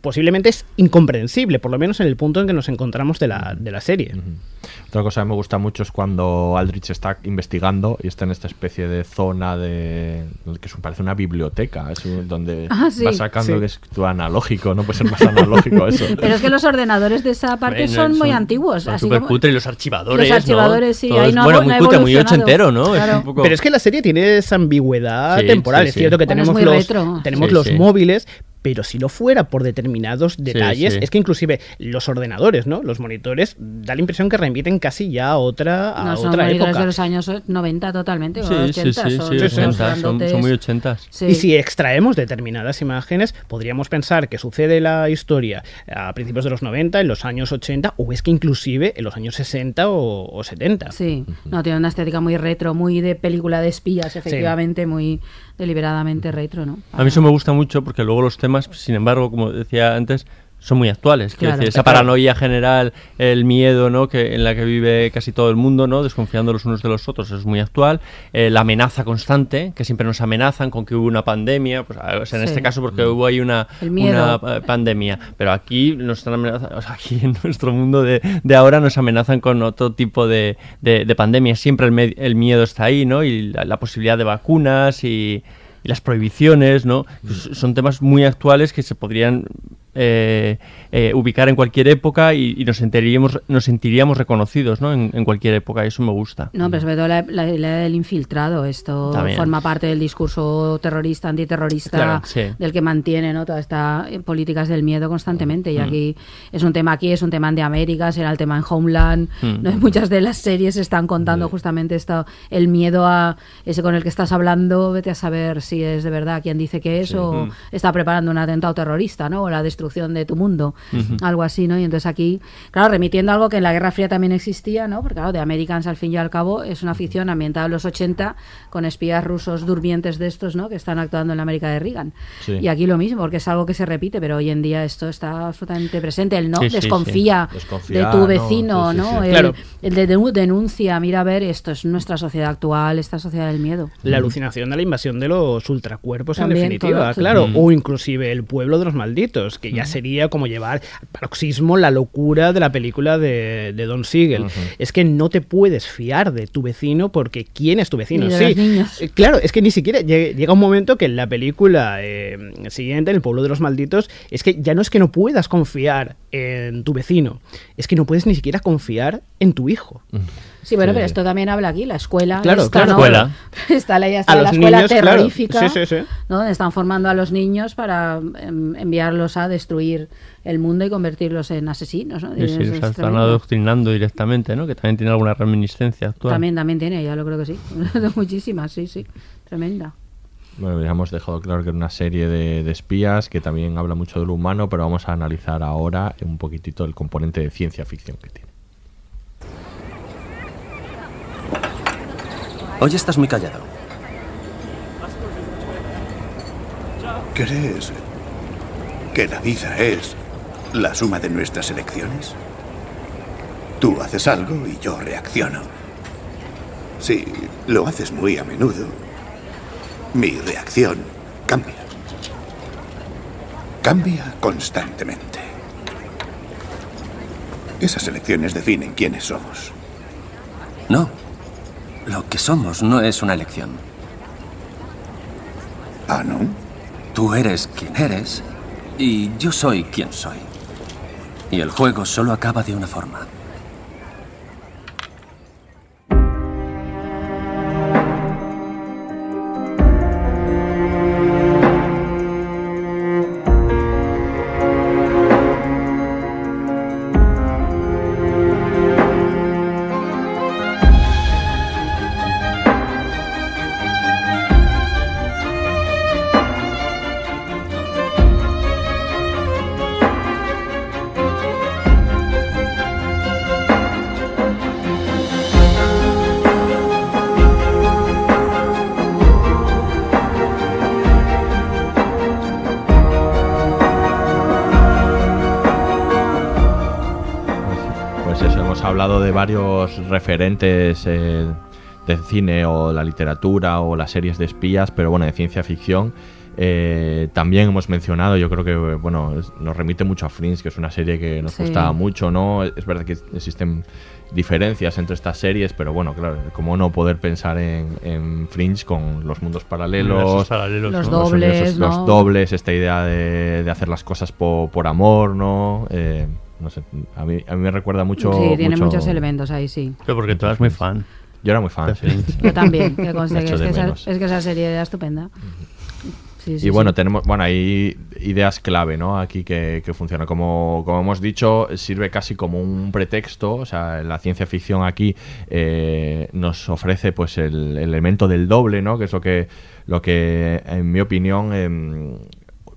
posiblemente es incomprensible, por lo menos en el punto en que nos encontramos de la, de la serie. Otra cosa que me gusta mucho es cuando Aldrich está investigando y está en esta especie de zona de que es- parece una biblioteca, es un- donde Ah, sí. va sacando Sí. que es tu analógico, no puede ser más analógico eso. Pero es que los ordenadores de esa parte Bueno, son muy antiguos. son así súper como- cutre, y los archivadores, Los archivadores, ¿no? sí, ahí es- no bueno, no muy ha cutre, muy ochentero, ¿no? Es Claro. un poco- Pero es que la serie tiene esa ambigüedad Sí, temporal. sí, es cierto que Bueno, tenemos los, retro. tenemos Sí, los sí. móviles, pero si no fuera por determinados detalles, sí. es que inclusive los ordenadores, ¿no? Los monitores, da la impresión que remiten casi ya a otra, a No, son otra época. de los años 90 totalmente, o Sí, sí, 80, sí, son sí, estos 80, son, son muy ochentas. Sí. Y si extraemos determinadas imágenes, podríamos pensar que sucede la historia a principios de los 90, en los años 80, o es que inclusive en los años 60 o, o 70. Sí, no, tiene una estética muy retro, muy de película de espías, efectivamente, muy deliberadamente retro, ¿no? A mí eso me gusta mucho porque luego los temas, sin embargo, como decía antes, son muy actuales. Quiero Claro. decir, esa paranoia general, el miedo, ¿no? Que en la que vive casi todo el mundo, ¿no? Desconfiando los unos de los otros, es muy actual. Eh, la amenaza constante, que siempre nos amenazan con que hubo una pandemia, pues a- o sea, en Sí. este caso porque hubo ahí una, una, eh, pandemia, pero aquí nos están amenazando, o sea, aquí en nuestro mundo de, de ahora nos amenazan con otro tipo de, de, de pandemias. Siempre el, me- el miedo está ahí, ¿no? Y la, la posibilidad de vacunas y, y las prohibiciones, ¿no? Pues son temas muy actuales que se podrían eh, eh, ubicar en cualquier época y, y nos sentiríamos nos sentiríamos reconocidos, ¿no? En, en cualquier época, y eso me gusta. No, pero sobre todo la, la idea del infiltrado. Esto También. forma parte del discurso terrorista, antiterrorista, Claro, sí. del que mantiene ¿no? toda esta eh, políticas del miedo constantemente. Y Mm. aquí es un tema aquí, es un tema en de América, será el tema en Homeland. Mm. ¿no? Muchas de las series están contando justamente esto, el miedo a ese con el que estás hablando, vete a saber si es de verdad quien dice que es o Mm. está preparando un atentado terrorista, ¿no? O la destrucción de tu mundo, algo así, ¿no? Y entonces aquí, claro, remitiendo a algo que en la Guerra Fría también existía, ¿no? Porque claro, de Americans al fin y al cabo es una ficción ambientada en los 80 con espías rusos durmientes de estos, ¿no? Que están actuando en la América de Reagan. Sí. Y aquí lo mismo, porque es algo que se repite, pero hoy en día esto está absolutamente presente. El no Sí, desconfía, sí. Desconfía, de tu ¿no? vecino, ¿no? sí. El, Claro. el de denu- denuncia, mira a ver, esto es nuestra sociedad actual, esta sociedad del miedo. La alucinación de la invasión de los ultracuerpos, en También, definitiva, todo, sí. claro. Mm. O inclusive el pueblo de los malditos, que ya sería como llevar al paroxismo la locura de la película de, de Don Siegel. Es que no te puedes fiar de tu vecino porque ¿quién es tu vecino? Sí, los niños. eh, claro, es que ni siquiera lle- llega un momento que en la película eh, siguiente, en el pueblo de los malditos, es que ya no es que no puedas confiar en tu vecino, es que no puedes ni siquiera confiar en tu hijo. Sí, bueno, Sí, pero esto también habla aquí, la escuela. Claro, esta, claro. ¿no? Escuela. Está la, está A la los escuela niños, claro. terrorífica, Sí, sí, sí. ¿no? Donde están formando a los niños para em, enviarlos a destruir el mundo y convertirlos en asesinos. ¿no? Sí, sí, o sea, están adoctrinando directamente, ¿no? Que también tiene alguna reminiscencia actual. También, también tiene, ya lo creo que sí. Muchísimas, sí, sí. Tremenda. Bueno, ya hemos dejado claro que es una serie de, de espías que también habla mucho de lo humano, pero vamos a analizar ahora un poquitito el componente de ciencia ficción que tiene. Hoy estás muy callado. ¿Crees que la vida es la suma de nuestras elecciones? Tú haces algo y yo reacciono. Si lo haces muy a menudo, mi reacción cambia. Cambia constantemente. Esas elecciones definen quiénes somos. No. Lo que somos no es una elección. Ah, ¿no? Tú eres quien eres y yo soy quien soy. Y el juego solo acaba de una forma. Referentes eh, de cine o la literatura o las series de espías, pero bueno, de ciencia ficción. Eh, también hemos mencionado, yo creo que bueno, nos remite mucho a Fringe, que es una serie que nos Sí. gustaba mucho, ¿no? Es verdad que existen diferencias entre estas series, pero bueno, claro, como no poder pensar en, en Fringe con los mundos paralelos, paralelos, Los ¿no? dobles, universos- ¿no? los dobles, esta idea de, de hacer las cosas po- por amor, ¿no? Eh, no sé, a mí, a mí me recuerda mucho. sí, tiene mucho- muchos elementos ahí, sí. Pero porque tú eres muy fan. Yo era muy fan, sí. Yo también, que conste que es, que esa, es que esa serie era estupenda. Sí, sí, y bueno, sí. tenemos, bueno, hay ideas clave, ¿no? Aquí que, que funcionan. Como, como hemos dicho, sirve casi como un pretexto. O sea, la ciencia ficción aquí eh, nos ofrece pues el, el elemento del doble, ¿no? Que es lo que, lo que en mi opinión, em,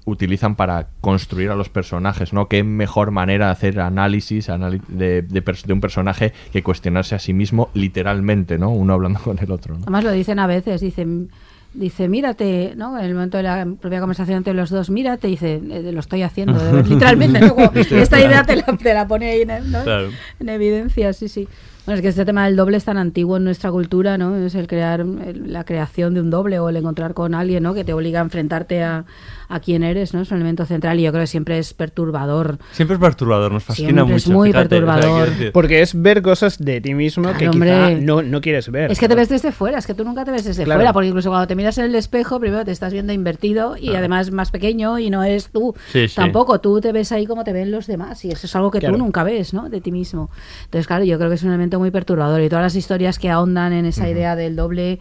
utilizan para construir a los personajes, ¿no? Qué mejor manera de hacer análisis de, de un personaje que cuestionarse a sí mismo literalmente, ¿no? Uno hablando con el otro, ¿no? Además lo dicen a veces, dicen, dice, mírate, ¿no? En el momento de la propia conversación entre los dos, mírate, dice, "Eh, lo estoy haciendo, literalmente, ¿no? Como esta idea te la, te la pone ahí en, ¿no? Claro. en evidencia, sí, sí. Bueno, es que este tema del doble es tan antiguo en nuestra cultura, ¿no? Es el crear, el- la creación de un doble o el encontrar con alguien, ¿no? Que te obliga a enfrentarte a, a quién eres, ¿no? Es un elemento central y yo creo que siempre es perturbador. Siempre es perturbador, nos fascina Siempre mucho. es muy fíjate, o sea, quiero perturbador. Porque es ver cosas de ti mismo que quizá hombre. no, no quieres ver. Es que te ves desde fuera, es que tú nunca te ves desde Claro. fuera, porque incluso cuando te miras en el espejo, primero te estás viendo invertido y además más pequeño y no es tú. Sí, sí. Tampoco, tú te ves ahí como te ven los demás y eso es algo que Claro. tú nunca ves, ¿no? De ti mismo. Entonces, claro, yo creo que es un elemento muy perturbador y todas las historias que ahondan en esa idea del doble,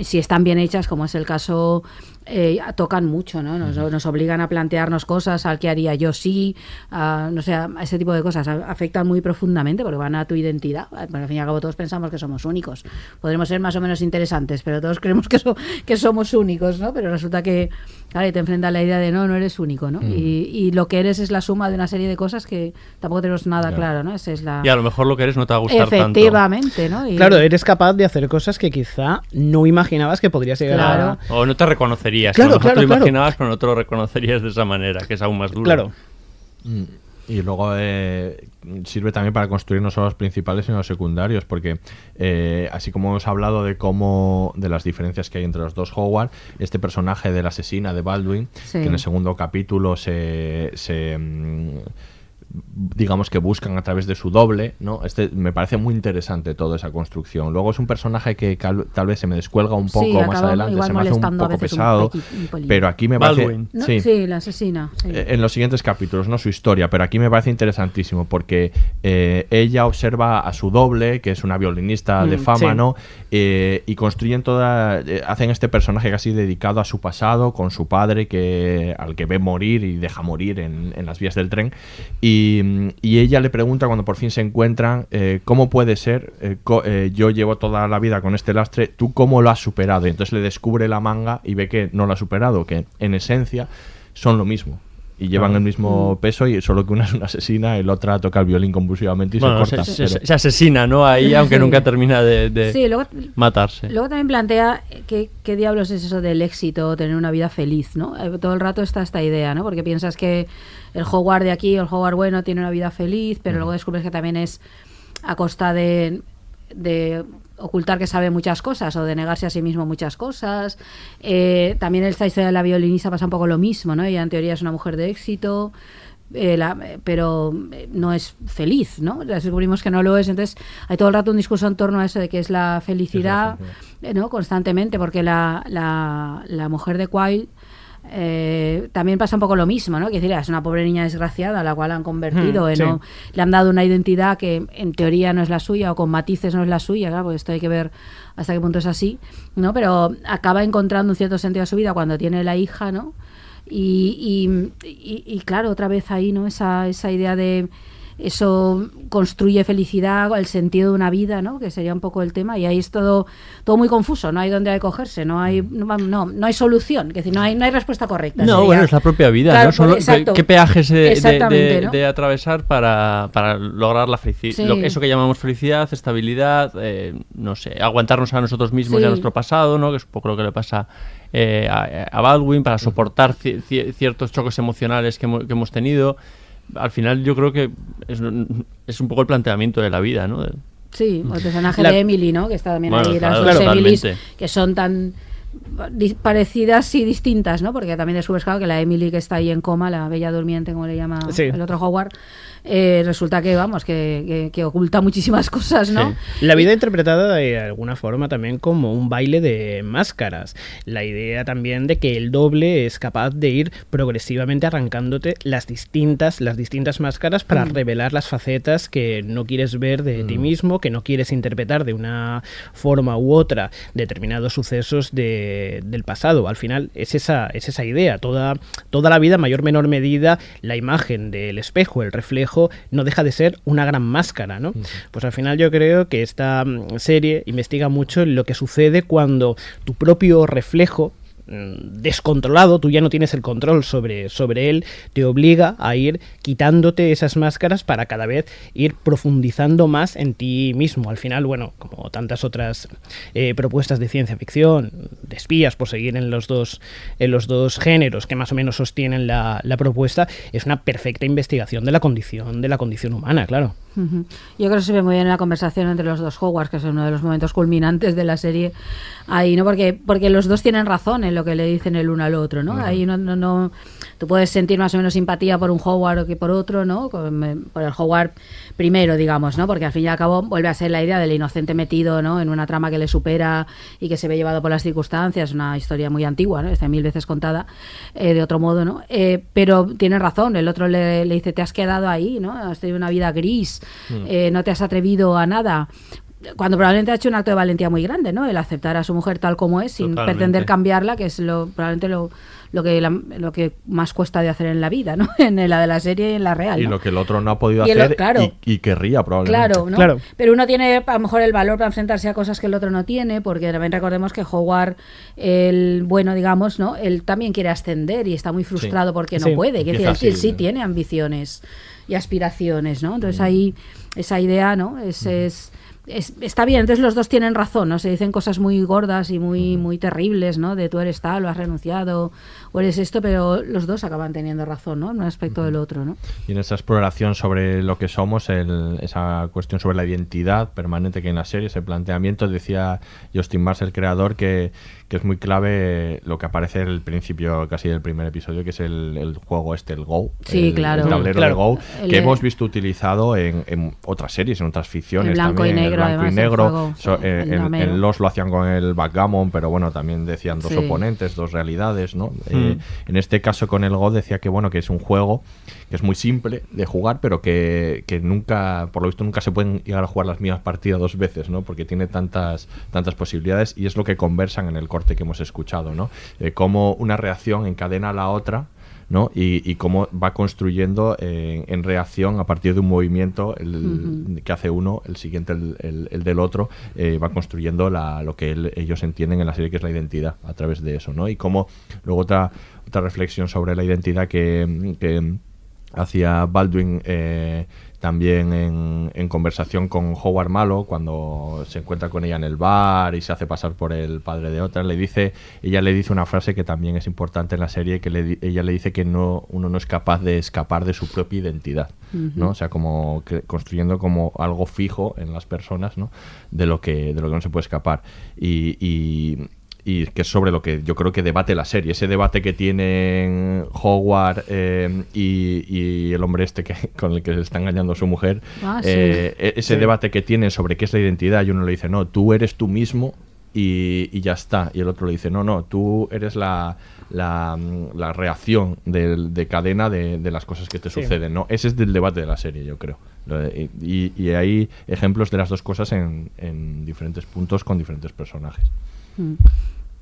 si están bien hechas, como es el caso, eh, tocan mucho, ¿no? Nos, nos obligan a plantearnos cosas, al que haría yo sí, a, no sé, a ese tipo de cosas. a- afectan muy profundamente porque van a tu identidad. Porque al fin y al cabo todos pensamos que somos únicos. Podremos ser más o menos interesantes, pero todos creemos que, so- que somos únicos, ¿no? Pero resulta que, claro, y te enfrenta a la idea de no, no eres único, ¿no? Y, y lo que eres es la suma de una serie de cosas que tampoco tenemos nada claro, ¿no? Esa es la... Y a lo mejor lo que eres no te va a gustar tanto. Efectivamente, ¿no? Y- Claro, eres capaz de hacer cosas que quizá no imaginabas que podrías llegar Claro. a... O no te reconocerías. Claro, a lo mejor claro, te lo claro. imaginabas, pero no te lo reconocerías de esa manera, que es aún más duro. Claro. Mm, Y luego eh, sirve también para construir no solo los principales sino los secundarios, porque eh, así como hemos hablado de cómo de las diferencias que hay entre los dos Howard, este personaje de la asesina de Baldwin, Sí. que en el segundo capítulo se, se, mm, digamos que buscan a través de su doble, ¿no? Este me parece muy interesante toda esa construcción. Luego es un personaje que cal- tal vez se me descuelga un Sí, poco más adelante, se me hace un poco pesado, un pero aquí me parece. No, sí. sí. la asesina. sí. Eh, en los siguientes capítulos, no su historia, pero aquí me parece interesantísimo porque eh, ella observa a su doble, que es una violinista de Mm, fama, sí. ¿no? Eh, y construyen toda, eh, hacen este personaje casi dedicado a su pasado, con su padre, que al que ve morir y deja morir en, en las vías del tren. Y, mm, y ella le pregunta cuando por fin se encuentran, eh, ¿cómo puede ser? Eh, eh, yo llevo toda la vida con este lastre, ¿tú cómo lo has superado? Y entonces le descubre la manga y ve que no lo ha superado, que en esencia son lo mismo. Y llevan Ah. el mismo peso, y solo que una es una asesina y la otra toca el violín compulsivamente y Bueno, se corta. se, se- pero- se asesina, ¿no? Ahí, aunque Sí. nunca termina de, de Sí, luego, matarse. luego también plantea qué, qué diablos es eso del éxito, tener una vida feliz, ¿no? Eh, Todo el rato está esta idea, ¿no? Porque piensas que el Howard de aquí, el Howard bueno, tiene una vida feliz, pero luego descubres que también es a costa de, de ocultar que sabe muchas cosas o de negarse a sí mismo muchas cosas. Eh, también esta historia de la violinista pasa un poco lo mismo, ¿no? Ella en teoría es una mujer de éxito, eh, la- eh, pero eh, no es feliz, ¿no? Descubrimos que no lo es, entonces hay todo el rato un discurso en torno a eso de que es la felicidad, eh, ¿no? Constantemente, porque la, la, la mujer de Quail eh, también pasa un poco lo mismo, ¿no? Que decir, es una pobre niña desgraciada a la cual han convertido, Hmm, en sí. no- le han dado una identidad que en teoría no es la suya o con matices no es la suya, claro, porque esto hay que ver hasta qué punto es así, ¿no? Pero acaba encontrando un cierto sentido a su vida cuando tiene la hija, ¿no? Y, y, y- y, claro, otra vez ahí, ¿no? Esa, esa idea de eso construye felicidad, el sentido de una vida, ¿no? Que sería un poco el tema. Y ahí es todo, todo muy confuso, no hay dónde cogerse, no hay, no, no, no hay solución, es decir, no hay, no hay respuesta correcta. No, sería- bueno, es la propia vida, Claro, ¿no? Son lo- pues, exacto. ¿Qué peajes de, de- Exactamente, de- ¿no? de atravesar para, para lograr la felicidad? Sí. Eso que llamamos felicidad, estabilidad, eh, no sé, aguantarnos a nosotros mismos y a nuestro pasado, ¿no? Que es un poco lo que le pasa eh, a, a Baldwin, para soportar ci- ci- ciertos choques emocionales que, hemo- que hemos tenido. Al final yo creo que es, es un poco el planteamiento de la vida, ¿no? Sí, o el personaje La- de Emily, ¿no? Que está también Bueno, ahí, claro, las dos claro, Emilys, totalmente. que son tan parecidas y distintas, ¿no? Porque también descubres, claro, que la Emily que está ahí en coma, la bella durmiente, como le llama Sí. el otro Howard, eh, resulta que, vamos, que, que- que oculta muchísimas cosas, ¿no? La vida interpretada de alguna forma también como un baile de máscaras. La idea también de que el doble es capaz de ir progresivamente arrancándote las distintas, las distintas máscaras para Mm. revelar las facetas que no quieres ver de ti mismo, que no quieres interpretar de una forma u otra determinados sucesos de- del pasado. Al final es esa, es esa idea. Toda, toda la vida, mayor o menor medida, la imagen del espejo, el reflejo, no deja de ser una gran máscara, ¿no? Pues al final yo creo que esta mm, serie investiga mucho lo que sucede cuando tu propio reflejo descontrolado, tú ya no tienes el control sobre, sobre él, te obliga a ir quitándote esas máscaras para cada vez ir profundizando más en ti mismo. Al final, bueno, como tantas otras eh, propuestas de ciencia ficción, de espías, por seguir en los dos, en los dos géneros que más o menos sostienen la, la propuesta, es una perfecta investigación de la condición, de la condición humana, claro. Yo creo que se ve muy bien en la conversación entre los dos Hogwarts, que es uno de los momentos culminantes de la serie. Ahí, ¿no? Porque, porque los dos tienen razón en lo que le dicen el uno al otro, ¿no? Ahí no, no, no. Tú puedes sentir más o menos simpatía por un Howard o que por otro, ¿no? Por el Howard primero, digamos, ¿no? Porque al fin y al cabo vuelve a ser la idea del inocente metido, ¿no? En una trama que le supera y que se ve llevado por las circunstancias. Una historia muy antigua, ¿no? Está mil veces contada eh, de otro modo, ¿no? Eh, pero tiene razón. El otro le, le dice, te has quedado ahí, ¿no? Has tenido una vida gris. Mm. eh, no te has atrevido a nada. Cuando probablemente ha hecho un acto de valentía muy grande, ¿no? El aceptar a su mujer tal como es, sin Totalmente. pretender cambiarla, que es lo probablemente lo, lo que la- lo que más cuesta de hacer en la vida, ¿no? En la de la serie y en la real. Y ¿no? lo que el otro no ha podido Y hacer claro. y, y querría probablemente. Claro, ¿no? Pero uno tiene a lo mejor el valor para enfrentarse a cosas que el otro no tiene, porque también recordemos que Howard, el bueno, digamos, ¿no? Él también quiere ascender y está muy frustrado porque no Sí. puede. Quiere decir, sí ¿no? tiene ambiciones y aspiraciones, ¿no? Entonces ahí esa idea, ¿no? Es, es, es- está bien, entonces los dos tienen razón, ¿no? Se dicen cosas muy gordas y muy, muy terribles, ¿no? De tú eres tal, o has renunciado, o eres esto, pero los dos acaban teniendo razón, ¿no? En un aspecto del otro, ¿no? Y en esa exploración sobre lo que somos, el- esa cuestión sobre la identidad permanente que hay en la serie, ese planteamiento, decía Justin Mars, el creador, que, que es muy clave lo que aparece en el principio casi del primer episodio, que es el, el juego este, el Go. Sí, el, claro. El tablero Claro. de Go, El que hemos visto utilizado en, en otras series, en otras ficciones. Blanco y también, en negro, blanco y el negro. juego, So- sí, eh, el en, en Los lo hacían con el backgammon, pero bueno, también decían dos Sí. oponentes, dos realidades, ¿no? Mm. Eh, en este caso con el Go decía que bueno, que es un juego que es muy simple de jugar, pero que, que nunca, por lo visto, nunca se pueden llegar a jugar las mismas partidas dos veces, ¿no? Porque tiene tantas, tantas posibilidades y es lo que conversan en el corte que hemos escuchado, ¿no? Eh, cómo una reacción encadena a la otra. ¿no? Y, y cómo va construyendo eh, en reacción a partir de un movimiento el- que hace uno, el siguiente el, el- el del otro, eh, va construyendo la- lo que él- ellos entienden en la serie que es la identidad a través de eso, ¿no? Y cómo luego otra, otra reflexión sobre la identidad que, que hacía Baldwin eh, también en, en conversación con Howard Malo cuando se encuentra con ella en el bar y se hace pasar por el padre de otra le dice ella le dice una frase que también es importante en la serie que le ella le dice que no uno no es capaz de escapar de su propia identidad no o sea como que- construyendo como algo fijo en las personas no de lo que de lo que no se puede escapar. Y, y y que es sobre lo que yo creo que debate la serie. Ese debate que tienen Howard eh, y, y el hombre este que, con el que se está engañando a su mujer. Ah, sí. eh, e- ese Sí. debate que tienen sobre qué es la identidad y uno le dice, no, tú eres tú mismo y, y ya está. Y el otro le dice, no, no, tú eres la, la, la reacción de, cadena de, de las cosas que te Sí. suceden. ¿no? Ese es del debate de la serie, yo creo. Y, y hay ejemplos de las dos cosas en, en diferentes puntos con diferentes personajes. Mm.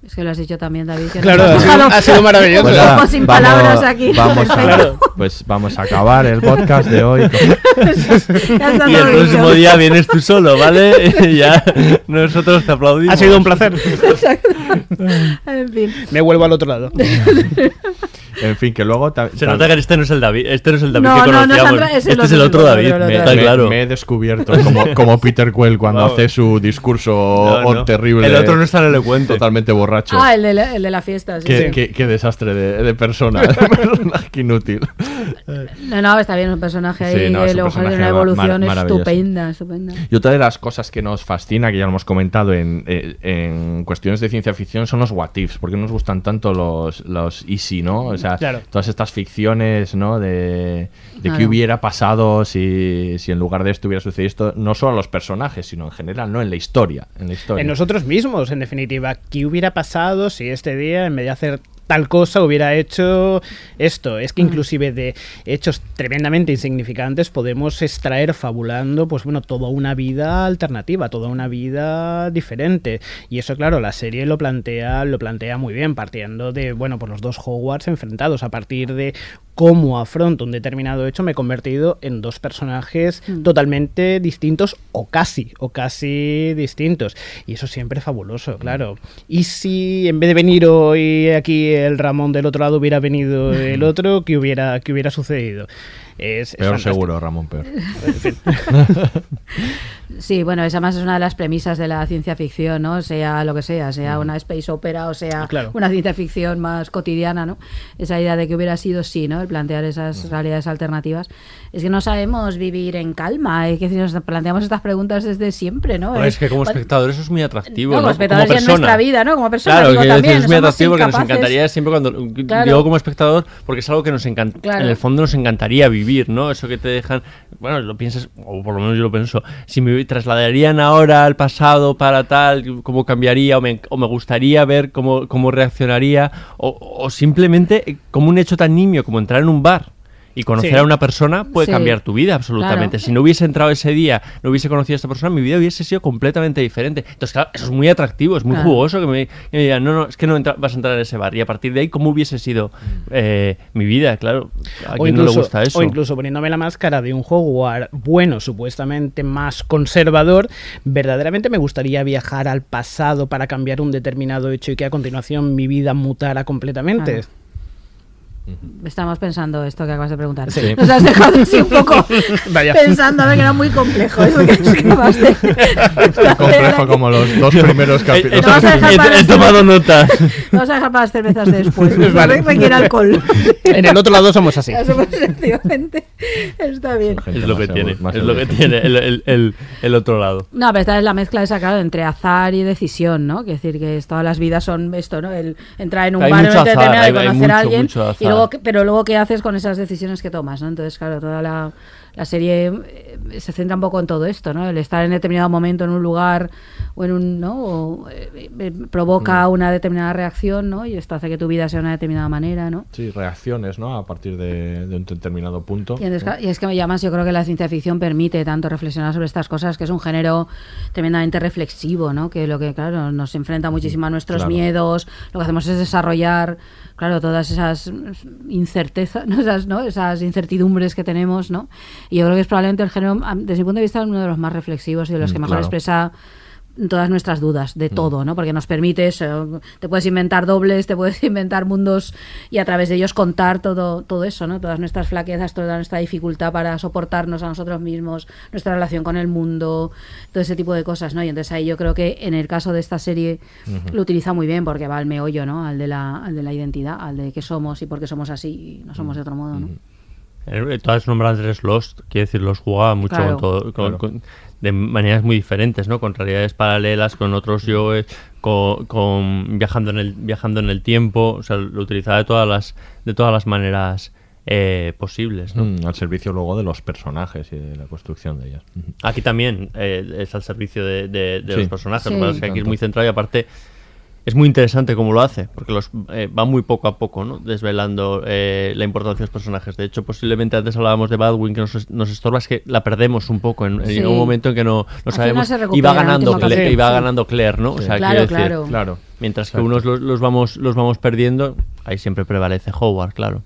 Es que lo has dicho también, David. que Claro, ha sido- ha sido maravilloso. Pues nada, sin vamos- palabras aquí. Vamos a, pues vamos a acabar el podcast de hoy. Está Y el próximo día vienes tú solo, ¿vale? Y ya nosotros te aplaudimos. Ha sido un placer. En fin. Me vuelvo al otro lado. En fin, que luego... Se ta- nota que este no es el David, este no es el David No, que no, no es conocíamos. Este es el otro, David, me- otro. está me, claro. me he descubierto como, como Peter Quell cuando Vamos. hace su discurso No, no. terrible. El otro no es tan elocuente. Totalmente borracho. Ah, el de la, el de la fiesta, sí. Qué, sí. qué- qué desastre de, de persona, de personaje inútil. No, no, está bien, un personaje ahí Sí, no, es un luego tiene personaje una evolución mar- estupenda, estupenda. Y otra de las cosas que nos fascina, que ya lo hemos comentado en, eh, en cuestiones de ciencia ficción, son los what ifs. ¿Por qué nos gustan tanto los, los easy, no? O sea, Claro. todas estas ficciones, ¿no? De, de qué hubiera pasado si, si en lugar de esto hubiera sucedido esto, no solo a los personajes, sino en general, ¿no? En la historia. En la historia. En nosotros mismos, en definitiva. ¿Qué hubiera pasado si este día, en vez de hacer tal cosa, hubiera hecho esto? Es que inclusive de hechos tremendamente insignificantes podemos extraer fabulando, pues bueno, toda una vida alternativa, toda una vida diferente. Y eso, claro, la serie lo plantea, lo plantea muy bien, partiendo de, bueno, pues los dos Hogwarts enfrentados, a partir de cómo afronto un determinado hecho, me he convertido en dos personajes totalmente distintos o casi, o casi distintos. Y eso siempre fabuloso, claro. Y si en vez de venir hoy aquí el Ramón del otro lado hubiera venido el otro, ¿qué hubiera, qué hubiera sucedido? Es, es Peor fantástico. seguro, Ramón, peor. Sí, bueno, esa más es una de las premisas de la ciencia ficción, ¿no? Sea lo que sea, sea una space opera o sea Claro. una ciencia ficción más cotidiana, ¿no? Esa idea de que hubiera sido sí, ¿no? El plantear esas realidades alternativas. Es que no sabemos vivir en calma, es que nos planteamos estas preguntas desde siempre, ¿no? Pero es que como Bueno, espectador eso es muy atractivo, No, como espectadores en nuestra vida, ¿no? Como persona, Claro, digo, quiero también, es muy atractivo porque nos encantaría siempre cuando Claro. digo como espectador porque es algo que nos encanta, Claro. en el fondo nos encantaría vivir, ¿no? Eso que te dejan, bueno, lo piensas o por lo menos yo lo pienso, si me trasladarían ahora al pasado para tal, cómo cambiaría o me, gustaría ver cómo, cómo reaccionaría o, o simplemente eh, como un hecho tan nimio como entrar en un bar. Y conocer Sí. a una persona puede Sí. cambiar tu vida absolutamente. Claro. Si no hubiese entrado ese día, no hubiese conocido a esta persona, mi vida hubiese sido completamente diferente. Entonces, claro, eso es muy atractivo, es muy Claro. jugoso que me, que me digan, no, no, es que no entra- vas a entrar en ese bar. Y a partir de ahí, ¿cómo hubiese sido eh, mi vida? Claro, a O quién no le gusta eso. o incluso poniéndome la máscara de un Hogwarts bueno, supuestamente más conservador, verdaderamente me gustaría viajar al pasado para cambiar un determinado hecho y que a continuación mi vida mutara completamente. Claro. Estamos pensando esto que acabas de preguntar. Sí. Nos has dejado así un poco Vaya. pensando a ver que era muy complejo eso que nos acabas de- Tan complejo como los dos primeros Eh, capítulos. eh, Vamos a dejar he- para he tomado nota. Vamos a dejar para las cervezas después. Vale. Vale. Requiere alcohol. En el otro lado somos así. Eso, pues, efectivamente. Está bien. Es lo que tiene, es lo que tiene el, el- el- el otro lado. No, pero esta es la mezcla esa, claro, entre azar y decisión, ¿no? Que decir que todas las vidas son esto, ¿no? El entrar en un Hay bar azar, determinado y hay- hay conocer a mucho, alguien. mucho azar. Y luego, pero luego, ¿qué haces con esas decisiones que tomas, ¿no? Entonces, claro, toda la, la serie eh, se centra un poco en todo esto, ¿no? El estar en determinado momento en un lugar o en un, ¿no? O, eh, eh, provoca Mm. una determinada reacción, ¿no? Y esto hace que tu vida sea de una determinada manera, ¿no? Sí, reacciones, ¿no? A partir de, de un determinado punto. Y, entonces, claro, y es que me llamas, yo creo que la ciencia ficción permite tanto reflexionar sobre estas cosas, que es un género tremendamente reflexivo, ¿no? Que lo que, claro, nos enfrenta muchísimo a nuestros Claro. miedos, lo que hacemos es desarrollar, claro, todas esas incertezas, ¿no? Esas, ¿no? esas incertidumbres que tenemos, ¿no? Y yo creo que es probablemente el género, desde mi punto de vista, uno de los más reflexivos y de los Mm, que mejor claro. expresa todas nuestras dudas de todo, ¿no? Porque nos permite eso, te puedes inventar dobles, te puedes inventar mundos y a través de ellos contar todo todo eso, ¿no? Todas nuestras flaquezas, toda nuestra dificultad para soportarnos a nosotros mismos, nuestra relación con el mundo, todo ese tipo de cosas, ¿no? Y entonces ahí yo creo que en el caso de esta serie lo utiliza muy bien porque va al meollo, ¿no? Al de la al de la identidad, al de qué somos y por qué somos así y no somos de otro modo, ¿no? Eh, Todas nombran tres Lost, quiere decir, los jugaba mucho Claro. con todo, con- Claro. con- de maneras muy diferentes, ¿no? Con realidades paralelas, con otros yo, con, con viajando en el viajando en el tiempo, o sea, lo utilizaba de todas las de todas las maneras eh, posibles, ¿no? Mm, al servicio luego de los personajes y de la construcción de ellos. Ujú. Aquí también eh, es al servicio de, de- de Sí. los personajes, Sí. lo que pasa es que aquí es muy centrado y aparte es muy interesante cómo lo hace, porque los eh, va muy poco a poco, ¿no? Desvelando eh, la importancia de los personajes. De hecho, posiblemente antes hablábamos de Badwin, que nos, nos estorba, es que la perdemos un poco en, un momento en que no, no sabemos. se Y va ganando, Claire, y va ganando Claire, ¿no? O sea, Claro, quiero decir, claro. Claro. Mientras que Exacto. unos los, los vamos los vamos perdiendo, ahí siempre prevalece Howard, claro.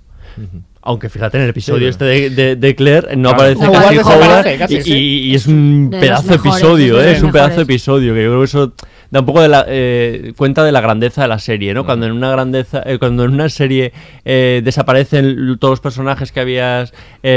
Aunque fíjate, en el episodio Sí, este de, de, de Claire no Claro. aparece No, casi Howard casi, y, sí. y- y es un De pedazo de mejores, episodio, ¿eh? es un pedazo de episodio que yo creo que eso da un poco de la, eh, cuenta de la grandeza de la serie, ¿no? Cuando en una grandeza, eh, cuando en una serie eh, desaparecen todos los personajes que habías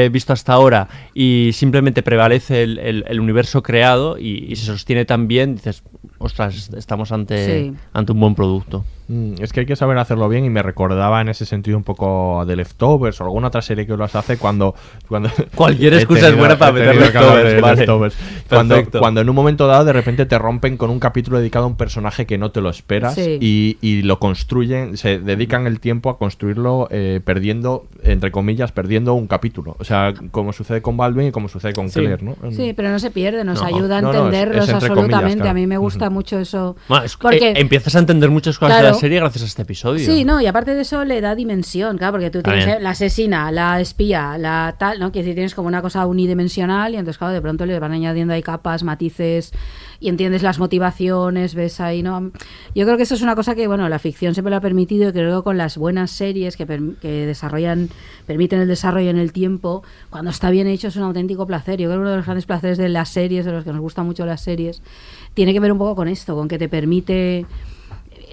visto hasta ahora y simplemente prevalece el, universo creado y, y se sostiene tan bien, dices, ostras, estamos ante, Sí. ante un buen producto. Mm, Es que hay que saber hacerlo bien y me recordaba en ese sentido un poco de Leftovers o alguna otra serie que los hace cuando... cuando Cualquier excusa es buena para meter Leftovers, vale. Leftovers. Cuando, cuando en un momento dado de repente te rompen con un capítulo dedicado a un personaje que no te lo esperas Sí. y, y lo construyen, se dedican el tiempo a construirlo eh, perdiendo, entre comillas, perdiendo un capítulo. O sea, como sucede con Baldwin y como sucede con Sí. Claire, ¿no? Sí, pero no se pierde, nos No, ayuda a no, no, es- entenderlos es absolutamente. comillas, claro. A mí me gusta mucho eso. Bueno, es- porque eh, empiezas a entender muchas cosas de la serie gracias a este episodio. Sí, no, y aparte de eso le da dimensión, claro, porque tú tienes eh, la asesina, la espía, la tal, ¿no? Que decir, tienes como una cosa unidimensional y entonces, claro, de pronto le van añadiendo ahí capas, matices y entiendes las motivaciones, ves ahí, ¿no? Yo creo que eso es una cosa que, bueno, la ficción siempre lo ha permitido y creo que con las buenas series que, perm- que desarrollan, permiten el desarrollo en el tiempo, cuando está bien hecho es un auténtico placer. Yo creo que uno de los grandes placeres de las series, de los que nos gustan mucho las series, tiene que ver un poco con esto, con que te permite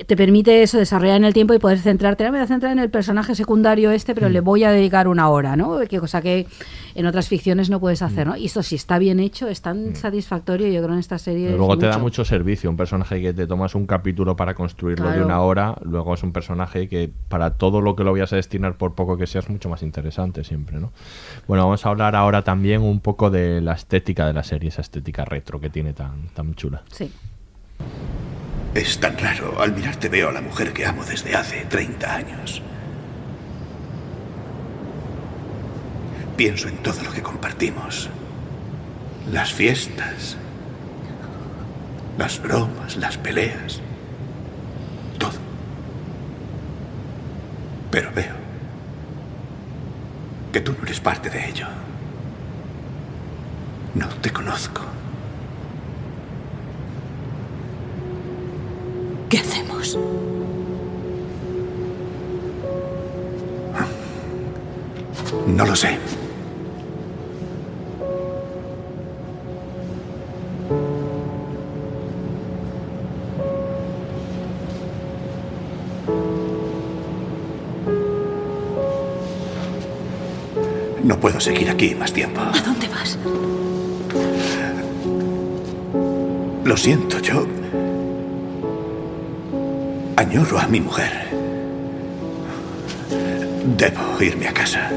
te permite eso, desarrollar en el tiempo y poder centrarte. "Ah, Me voy a centrar en el personaje secundario este, pero le voy a dedicar una hora, ¿no? Que cosa que en otras ficciones no puedes hacer, ¿no? Y esto, si está bien hecho, es tan satisfactorio, yo creo, en esta serie. Pero es luego te da mucho. mucho servicio. Un personaje que te tomas un capítulo para construirlo de Claro. una hora, luego es un personaje que para todo lo que lo vayas a destinar, por poco que sea, es mucho más interesante siempre, ¿no? Bueno, vamos a hablar ahora también un poco de la estética de la serie, esa estética retro que tiene tan, tan chula. Sí. Es tan raro. Al mirarte veo a la mujer que amo desde hace 30 años. Pienso en todo lo que compartimos. Las fiestas. Las bromas, las peleas. Todo. Pero veo que tú no eres parte de ello. No te conozco. ¿Qué hacemos? No lo sé. No puedo seguir aquí más tiempo. ¿A dónde vas? Lo siento, yo... Añoro a mi mujer. Debo irme a casa.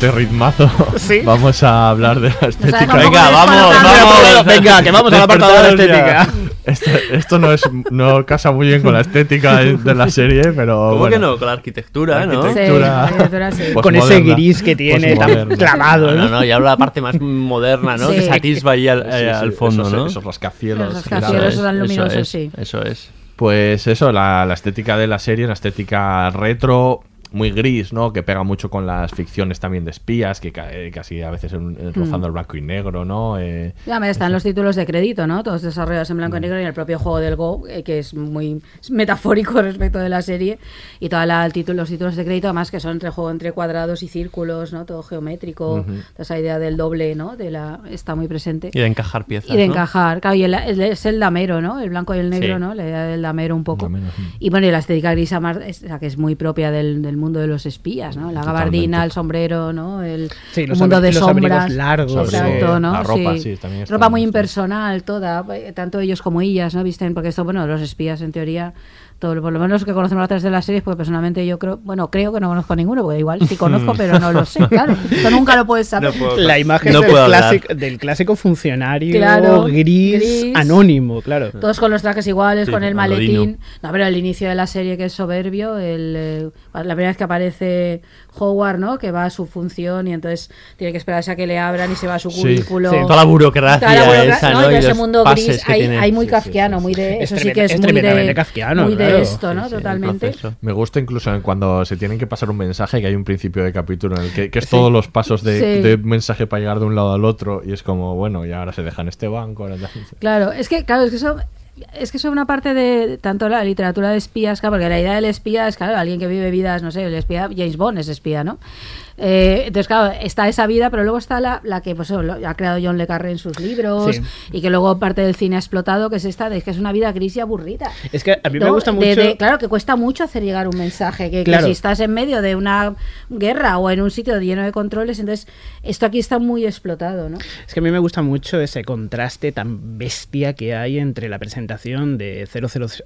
Este ritmazo Sí. vamos a hablar de la estética. Venga, vamos, vamos. Venga, que vamos al apartado de la estética. Esto, esto no es no casa muy bien con la estética de, la serie, pero ¿Cómo bueno. que no? Con la arquitectura, ¿no? Arquitectura. Sí, la arquitectura sí. Con ese gris que tiene tan clavado, No, ¿no? no, ya hablo de la parte más moderna, ¿no? Sí. Que se atisba ahí al, Sí, eh, sí, al fondo, ¿no? Esos rascacielos. Los rascacielos tan luminosos, eso es, sí. Eso es. Pues eso, la, la estética de la serie, la estética retro, muy gris, ¿no? Que pega mucho con las ficciones también de espías, que ca- eh, casi a veces en- en rozando el blanco y negro, ¿no? Eh, Ya me están los títulos de crédito, ¿no? Todos desarrollados en blanco y negro y el propio juego del Go, eh, que es muy metafórico respecto de la serie. Y todos los títulos de crédito, además que son entre juego entre cuadrados y círculos, ¿no? Todo geométrico. Esa idea del doble, ¿no? De la, está muy presente. Y de encajar piezas. Y de ¿no? encajar, claro, y el- el- es el damero, ¿no? El blanco y el negro, Sí. ¿no? La idea del damero un poco. Damero, sí. Y bueno, y la estética es- o sea, que es muy propia del, del mundo de los espías, ¿no? La gabardina, Totalmente. el sombrero, ¿no? El, Sí, los el mundo de los sombras. largos, Exacto. ¿no? La ropa, sí, también Ropa muy impersonal toda, tanto ellos como ellas, ¿no? Visten, porque esto, bueno, los espías en teoría todo, por lo menos los que conocemos a través de las series, porque personalmente yo creo, bueno, creo que no conozco ninguno, porque igual sí conozco, pero no lo sé, claro. Esto nunca lo puedes saber. La imagen No del, clásico, del clásico funcionario Claro, gris, gris. anónimo, claro. Todos con los trajes iguales, Sí, con el maletín. No, pero el inicio de la serie que es soberbio, el, eh, la primera vez que aparece Howard, ¿no? Que va a su función y entonces tiene que esperarse a que le abran y se va a su Sí, cubículo. sí. Toda la burocracia Toda la burocracia, esa, ¿no? ¿no? Y Y ese mundo gris, hay, muy Sí, sí, kafkiano, muy de... Es Eso sí que es, es muy de, tremendamente kafkiano, muy de claro. esto, ¿no? Sí, sí, el Totalmente. Me gusta incluso en cuando se tienen que pasar un mensaje que hay un principio de capítulo en el que, que es todos los pasos de, Sí. de mensaje para llegar de un lado al otro y es como, bueno, y ahora se dejan este banco. ahora. Claro, es que, claro, es que eso... Es que eso es una parte de tanto la literatura de espías, claro, porque la idea del espía es, claro, alguien que vive vidas, no sé, el espía, James Bond es espía, ¿no? Eh, entonces, claro, está esa vida, pero luego está la, la que pues, ha creado John Le Carré en sus libros Sí. y que luego parte del cine ha explotado, que es esta, de que es una vida gris y aburrida. Es que a mí me gusta mucho. de- claro, que cuesta mucho hacer llegar un mensaje. Que, que si estás en medio de una guerra o en un sitio lleno de controles, entonces esto aquí está muy explotado, ¿no? Es que a mí me gusta mucho ese contraste tan bestia que hay entre la presentación de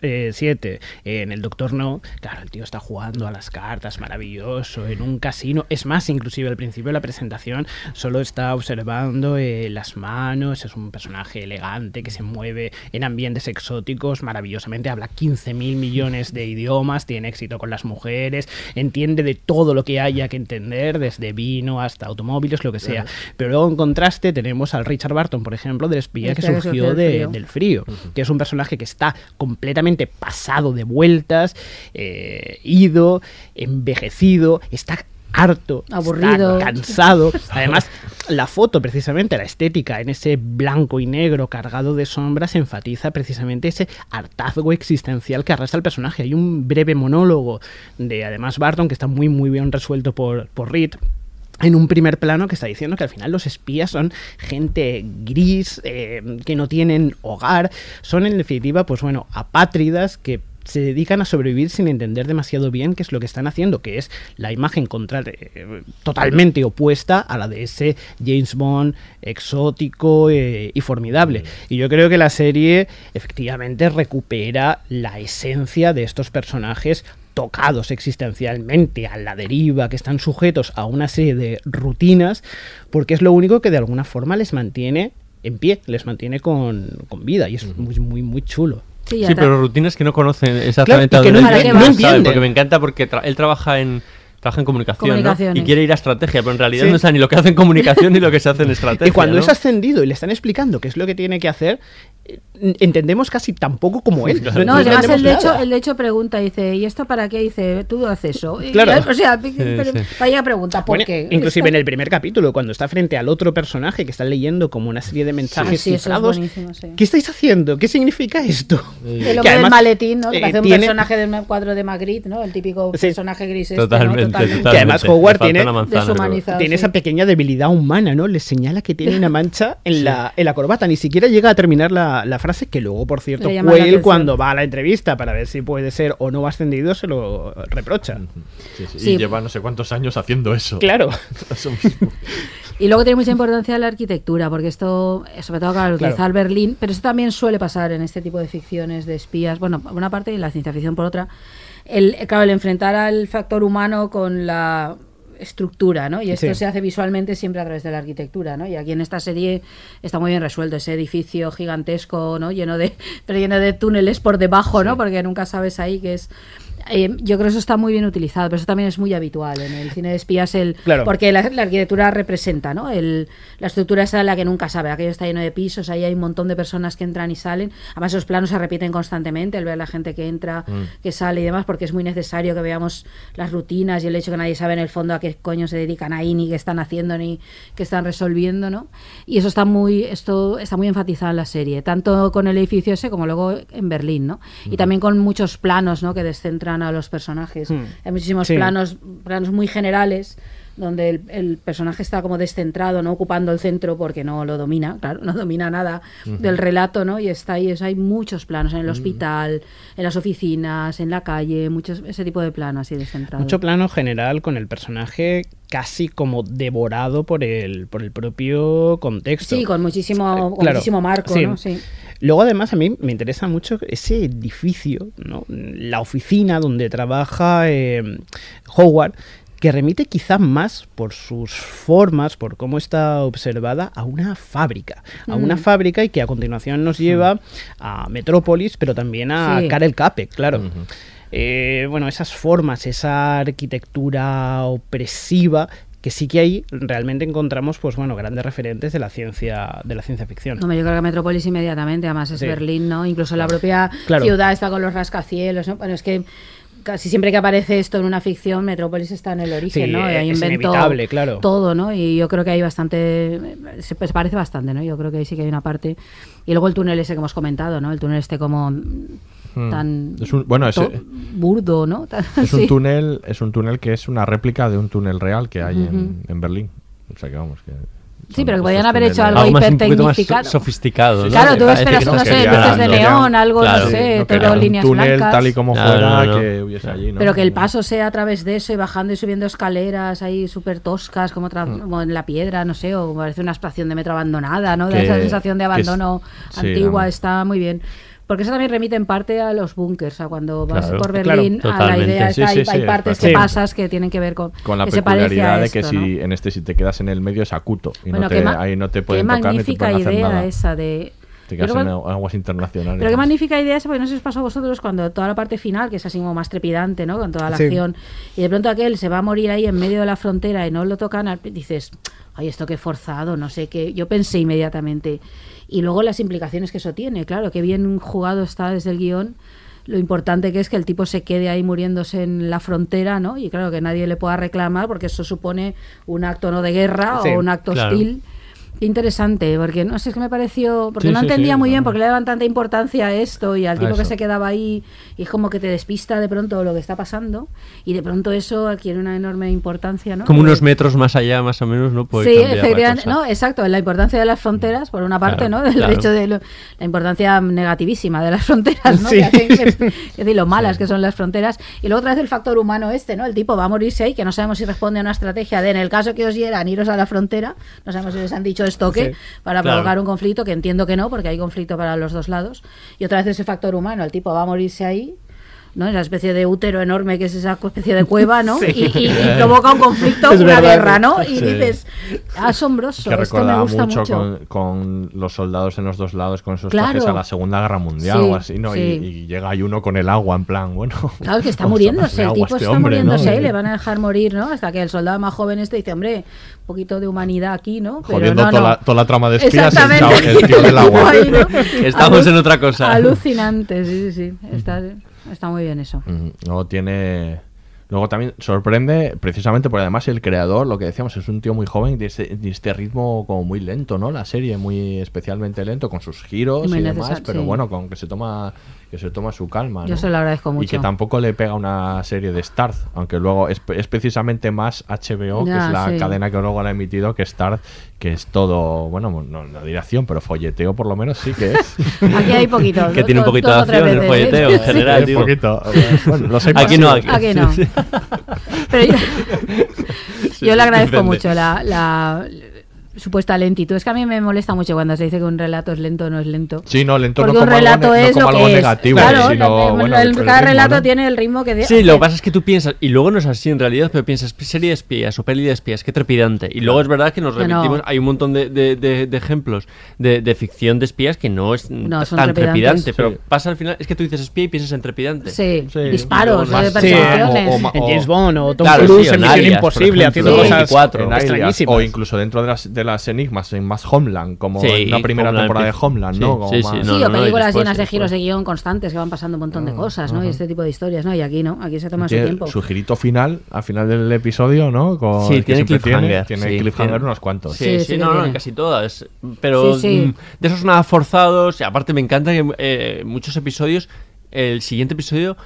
007 en el Doctor No. Claro, el tío está jugando a las cartas, maravilloso, en un casino. Es más, inclusive al principio de la presentación solo está observando eh, las manos. Es un personaje elegante que se mueve en ambientes exóticos maravillosamente. Habla 15 mil millones de idiomas, tiene éxito con las mujeres, entiende de todo lo que haya que entender, desde vino hasta automóviles, lo que sea. Pero luego en contraste tenemos al Richard Barton, por ejemplo, del espía que surgió del de- frío. del frío, que es un personaje que está completamente pasado de vueltas, eh, ido, envejecido, está harto, Aburrido. está cansado. Además, la foto, precisamente, la estética en ese blanco y negro cargado de sombras enfatiza precisamente ese hartazgo existencial que arrastra el personaje. Hay un breve monólogo de, además, Barton que está muy, muy bien resuelto por, por Reed en un primer plano que está diciendo que al final los espías son gente gris, eh, que no tienen hogar, son en definitiva, pues bueno, apátridas que se dedican a sobrevivir sin entender demasiado bien qué es lo que están haciendo, que es la imagen contra, eh, totalmente opuesta a la de ese James Bond exótico eh, y formidable. Y yo creo que la serie efectivamente recupera la esencia de estos personajes tocados existencialmente a la deriva, que están sujetos a una serie de rutinas, porque es lo único que de alguna forma les mantiene en pie, les mantiene con, con vida y es muy, muy, muy chulo. Sí, Sí, pero rutinas que no conocen exactamente Claro, que no no ¿sabe? entienden. Porque me encanta porque tra- él trabaja en trabaja en comunicación, ¿no? Y quiere ir a estrategia, pero en realidad Sí. no sabe ni lo que hace en comunicación ni lo que se hace en estrategia. Y cuando ¿no? es ascendido y le están explicando qué es lo que tiene que hacer, eh, entendemos casi tan poco como él. No, No además el de, hecho, el de hecho pregunta, dice, ¿y esto para qué? Dice, tú haces eso. Y- Claro. y- o sea, pero- sí. vaya pregunta, ¿por Bueno, qué? Inclusive en el primer capítulo, cuando está frente al otro personaje que está leyendo como una serie de mensajes sí, eso es cifrados, sí. ¿qué estáis haciendo? ¿Qué significa esto? El Que hombre del además, maletín, ¿no? Que eh, parece un tiene- personaje del cuadro de Magritte, ¿no? El típico Sí. personaje gris este, Totalmente, ¿no? Totalmente. Que además Howard tiene, una manzana, Deshumanizado, tiene sí. esa pequeña debilidad humana, ¿no? Le señala que tiene una mancha en, la, en la corbata. Ni siquiera llega a terminar la, la frase que luego, por cierto, Quayle, cuando va a la entrevista para ver si puede ser o no ascendido, se lo reprocha. Sí, sí, Sí. Y lleva no sé cuántos años haciendo eso. Claro. Eso mismo. Y luego tiene mucha importancia la arquitectura, porque esto, sobre todo, claro, Claro. utilizar Berlín, pero eso también suele pasar en este tipo de ficciones de espías, bueno, por una parte y la ciencia ficción por otra. El, claro, el enfrentar al factor humano con la estructura, ¿no? Y esto Sí. se hace visualmente siempre a través de la arquitectura, ¿no? Y aquí en esta serie está muy bien resuelto ese edificio gigantesco, ¿no? Lleno de, pero lleno de túneles por debajo, ¿no? Porque nunca sabes ahí que es eh, yo creo que eso está muy bien utilizado, pero eso también es muy habitual en el cine de espías, el, Claro. porque la, la arquitectura representa, ¿no? El, la estructura en la que nunca sabe, aquello está lleno de pisos, ahí hay un montón de personas que entran y salen, además esos planos se repiten constantemente, el ver a la gente que entra, Mm. que sale y demás, porque es muy necesario que veamos las rutinas y el hecho que nadie sabe en el fondo a qué coño se dedican ahí, ni qué están haciendo, ni qué están resolviendo, ¿no? Y eso está muy, esto está muy enfatizado en la serie, tanto con el edificio ese como luego en Berlín, ¿no? Y también con muchos planos, ¿no? Que descentran a los personajes. Mm. Hay muchísimos Sí. planos, planos muy generales donde el, el personaje está como descentrado, no ocupando el centro porque no lo domina, claro, no domina nada Ujú. del relato, ¿no? Y está ahí, eso, hay muchos planos en el hospital, en las oficinas, en la calle, muchos ese tipo de planos así descentrados. Mucho plano general con el personaje casi como devorado por el, por el propio contexto. Sí, con muchísimo, con Claro, muchísimo marco, sí. ¿no? Sí. Luego, además, a mí me interesa mucho ese edificio, ¿no? la oficina donde trabaja eh, Howard, que remite quizá más por sus formas, por cómo está observada, a una fábrica. A una Mm. fábrica y que a continuación nos lleva a Metrópolis, pero también a Sí. Karel Capek, claro. Eh, bueno, esas formas, esa arquitectura opresiva que sí que ahí realmente encontramos pues bueno grandes referentes de la ciencia de la ciencia ficción No, yo creo que Metrópolis inmediatamente, además es Sí. Berlín, ¿no? Incluso la propia Claro. ciudad está con los rascacielos, ¿no? Bueno, es que casi siempre que aparece esto en una ficción, Metrópolis está en el origen, Sí, ¿no? Ahí es inventó inevitable, claro. todo, ¿no? Y yo creo que hay bastante, se, se parece bastante, ¿no? Yo creo que ahí sí que hay una parte. Y luego el túnel ese que hemos comentado, ¿no? El túnel este como Hmm. tan Es un- bueno, es- to- burdo, ¿no? Es un sí. túnel, es un túnel que es una réplica de un túnel real que hay en, Ujú. en Berlín. O sea que vamos que Sí, pero que podían haber hecho algo, más- un más hipertecnificado. so- sofisticado, ¿no? Claro, tú esperas, que no sé, luces de neón, algo, claro, no sé, no todo querían líneas un túnel blancas. tal y como fuera no, no. que hubiese allí, ¿no? Pero que el paso sea a través de eso y bajando y subiendo escaleras ahí súper toscas, como, otra- Mm. como en la piedra, no sé, o parece una estación de metro abandonada, ¿no? De Que- esa sensación de es- abandono sí, antigua, no. está muy bien. Porque eso también remite en parte a los búnkers, a cuando vas Claro, por claro, Berlín, a la idea Sí, sí, hay, sí, hay es partes que Sí. pasas que tienen que ver con, con la que se peculiaridad de que esto, si ¿no? en este si te quedas en el medio es acuto y Bueno, no te, ahí no te pueden tocar ni te pueden hacer idea nada. esa de... Te quedas en que- aguas internacionales. Pero qué magnífica idea esa, porque no sé si os pasó a vosotros cuando toda la parte final, que es así como más trepidante, ¿no? Con toda la Sí. acción, y de pronto aquel se va a morir ahí en medio de la frontera y no lo tocan, dices, ay, esto qué forzado, no sé qué. Yo pensé inmediatamente. Y luego las implicaciones que eso tiene, claro, que bien jugado está desde el guion. Lo importante que es que el tipo se quede ahí muriéndose en la frontera, ¿no? Y claro, que nadie le pueda reclamar porque eso supone un acto no de guerra Sí, o un acto claro. hostil. Qué interesante, porque no sé, es que me pareció. Porque Sí, no sí, entendía sí, muy bien no. por qué le daban tanta importancia a esto y al tipo que se quedaba ahí y es como que te despista de pronto lo que está pasando y de pronto eso adquiere una enorme importancia, ¿no? Como unos metros más allá, más o menos, ¿no? Puede Sí, efectivamente, no, exacto, la importancia de las fronteras, por una parte, Claro, ¿no? Claro. hecho de lo- la importancia negativísima de las fronteras, ¿no? Sí. Que hacen que- es decir, lo malas que son las fronteras. Y luego otra vez el factor humano este, ¿no? El tipo va a morirse ahí, que no sabemos si responde a una estrategia de, en el caso que os hieran, iros a la frontera, no sabemos si les han dicho esto o qué, Sí. para Claro. provocar un conflicto, que entiendo que no, porque hay conflicto para los dos lados. Y otra vez ese factor humano, el tipo va a morirse ahí, ¿no? Esa especie de útero enorme que es esa especie de cueva, ¿no? Sí. Y, y- y provoca un conflicto, Es una verdad, guerra. ¿no? Y Sí. dices, asombroso, que esto me recordaba gusta mucho, mucho. Con, con los soldados en los dos lados con esos Claro. trajes a la Segunda Guerra Mundial Sí, o así, ¿no? Y- sí. Y, llega ahí uno con el agua en plan, bueno. Claro, que está muriéndose, el tipo este está hombre, ¿no? muriéndose y le van a dejar morir, ¿no? Hasta que el soldado más joven este dice, hombre, un poquito de humanidad aquí, ¿no? Pero Jodiendo no, toda, no. La, toda la trama de espías, el, el tío del agua. Ahí, ¿no? Estamos Alu- en otra cosa. Alucinante, sí, sí, sí. Está, está muy bien eso. Luego tiene. Luego también sorprende, precisamente porque además el creador, lo que decíamos, es un tío muy joven de este, este ritmo como muy lento, ¿no? La serie muy especialmente lento, con sus giros Muy y demás, pero sí. bueno, con que se toma que se toma su calma. Yo se lo agradezco Y que mucho. tampoco le pega una serie de Starz, aunque luego es, es precisamente más HBO, que es la sí. cadena que luego la ha emitido, que Starz, que es todo, bueno, no, no diré acción, pero folleteo por lo menos sí que es. Aquí hay poquito. Que tiene un poquito de acción en el folleteo, en Sí. general, poquito. Bueno, los hay Aquí no, aquí. Aquí no. Sí. Pero yo, Sí, yo le agradezco depende. mucho la, la supuesta lentitud. Es que a mí me molesta mucho cuando se dice que un relato es lento o no es lento. Sí, no, lento Porque no un como algo relato no es como lo algo que es. negativo, Claro, sino, el- bueno, el- el- el cada ritmo, relato ¿no? tiene el ritmo que... de- Sí, lo que pasa es que tú piensas, y luego no es así en realidad, pero piensas, serie de espías o peli de espías, qué trepidante. Y luego es verdad que nos remitimos, hay un montón de, de- de- de ejemplos de, de ficción de espías que no es No, t- son tan trepidantes. trepidante, pero Sí. pasa al final, es que tú dices espía y piensas en trepidante. Sí, Sí. disparos, más- persecuciones. o- o ma- en James Bond o Tom Cruise en Misión Imposible haciendo cosas 24, en Alias, extrañísimas o incluso dentro de las, de las enigmas en más Homeland como Sí, en la primera Homeland, temporada de sí. Homeland no Sí, Como sí, sí, más- no, Sí, o películas después, llenas de giros de guion constantes que van pasando un montón de cosas, ¿no? Y este tipo de historias, ¿no? Y aquí no, aquí se toma su tiempo. su girito final al final del episodio no Con- Sí, que tiene siempre cliffhanger. tiene, sí, tiene cliffhanger tiene- unos cuantos Sí, Sí, sí, sí que no, no, casi todas. Pero Sí, sí. mm, de esos nada forzados. Y aparte me encanta que eh, muchos episodios, el siguiente episodio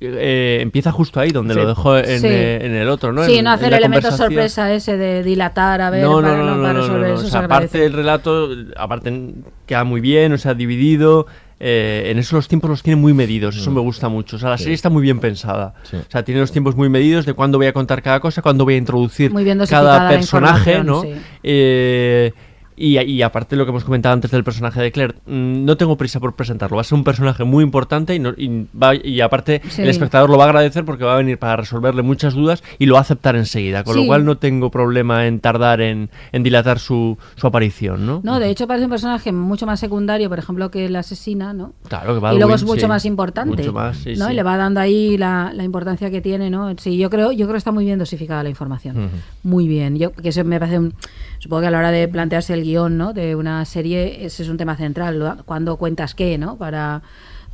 eh, empieza justo ahí, donde Sí. lo dejó en, Sí. eh, en el otro, ¿no? Sí, En- no hacer el elemento sorpresa ese de dilatar, a ver, No, no, para, no, no, no, para no, no, resolver no. eso O sea, aparte el relato, aparte queda muy bien, o sea, dividido. eh, en eso los tiempos los tiene muy medidos, eso me gusta mucho. O sea, la serie está muy bien pensada. Sí. O sea, tiene los tiempos muy medidos de cuándo voy a contar cada cosa, cuándo voy a introducir Muy bien dosificada cada personaje, ¿no? sí. Eh, Y, y aparte lo que hemos comentado antes del personaje de Claire, mm, no tengo prisa por presentarlo. Va a ser un personaje muy importante y, no- y va- y aparte Sí. el espectador lo va a agradecer porque va a venir para resolverle muchas dudas y lo va a aceptar enseguida. Con Sí. lo cual no tengo problema en tardar en, en dilatar su, su aparición, ¿no? No, de hecho parece un personaje mucho más secundario, por ejemplo, que la asesina, ¿no? Claro, que y luego es mucho sí. más importante, Mucho más, sí, ¿no? Y le va dando ahí la, la importancia que tiene, ¿no? Sí, yo creo, yo creo que está muy bien dosificada la información, muy bien. Yo que eso me parece, un- supongo que a la hora de plantearse el guion, ¿no? De una serie ese es un tema central, ¿no? cuando cuentas qué, ¿no? Para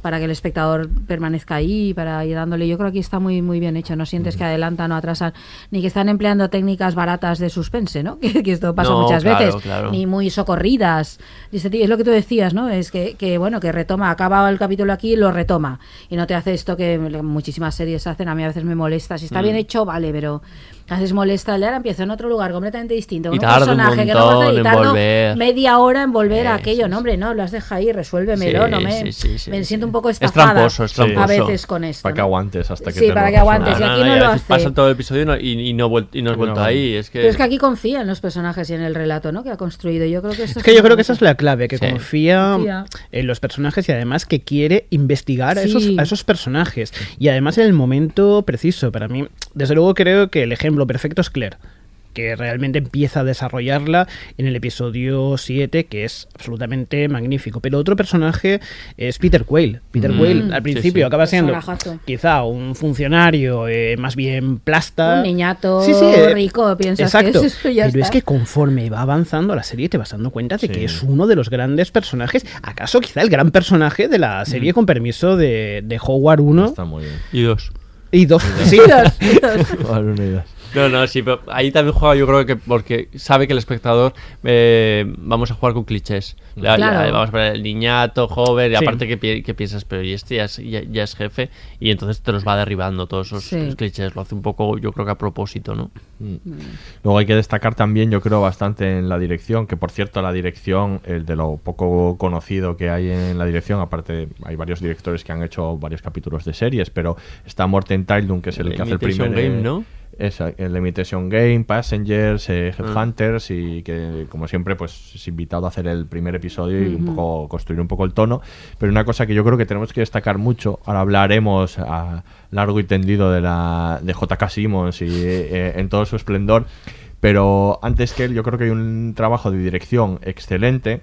para que el espectador permanezca ahí, para ir dándole. Yo creo que aquí está muy muy bien hecho. No sientes que adelantan o atrasan, ni que están empleando técnicas baratas de suspense, ¿no? Que, que esto pasa No, muchas claro, veces. claro. Ni muy socorridas. Es lo que tú decías, ¿no? Es que, que, bueno, que retoma, acaba el capítulo aquí y lo retoma. Y no te hace esto que muchísimas series hacen, a mí a veces me molesta. Si está Mm. bien hecho, vale, pero a veces molesta. Y ahora empieza en otro lugar completamente distinto. Y Con un tarda un personaje que no editarlo volver. media hora en volver a aquello. No, hombre, no, lo has dejado ahí, resuélvemelo. Sí, no me, sí, sí, sí, me sí. siento un poco Es estafada tramposo, es tramposo. a veces con esto. Para que ¿no? aguantes hasta que Sí, te para que aguantes. Y aquí no, y a lo hace. Pasa todo el episodio y no, y, y no, no has vuelto no. ahí. Es que, Pero es que aquí confía en los personajes y en el relato ¿no? que ha construido. Yo creo que esto Es que yo creo que esa es la clave, que Sí. confía en los personajes y además que quiere investigar a, a esos personajes. Y además en el momento preciso. Para mí, desde luego creo que el ejemplo perfecto es Claire que realmente empieza a desarrollarla en el episodio 7, que es absolutamente magnífico. Pero otro personaje es Peter Quayle. Peter Mm, Quayle al sí, principio sí. acaba siendo quizá un funcionario eh, más bien plasta. Un niñato Sí, sí, eh, rico, piensas Exacto. que es eso y ya Pero es que conforme va avanzando la serie te vas dando cuenta de Sí. que es uno de los grandes personajes, acaso quizá el gran personaje de la serie con permiso de, de Howard 1 Está muy bien. Y dos. y 2. Sí. Vale, una idea. No, no, sí, pero ahí también juega yo creo que porque sabe que el espectador eh, vamos a jugar con clichés. La- Claro. la- vamos a poner el niñato, joven, y Sí. aparte que, pi- que piensas, pero y este ya es, ya, ya es jefe, y entonces te los va derribando todos esos Sí. esos clichés. Lo hace un poco, yo creo que a propósito, ¿no? Mm. Luego hay que destacar también, yo creo, bastante en la dirección, que por cierto, la dirección, el de lo poco conocido que hay en la dirección, aparte hay varios directores que han hecho varios capítulos de series, pero está Morten Tyldum, que es el, El que hace el primer... Game, eh, ¿no? Esa, el Imitation Game, Passengers, eh, Ah. Headhunters y que como siempre pues es invitado a hacer el primer episodio y un poco construir un poco el tono. Pero una cosa que yo creo que tenemos que destacar mucho, ahora hablaremos a largo y tendido de la de JK Simmons y eh, en todo su esplendor, pero antes que él yo creo que hay un trabajo de dirección excelente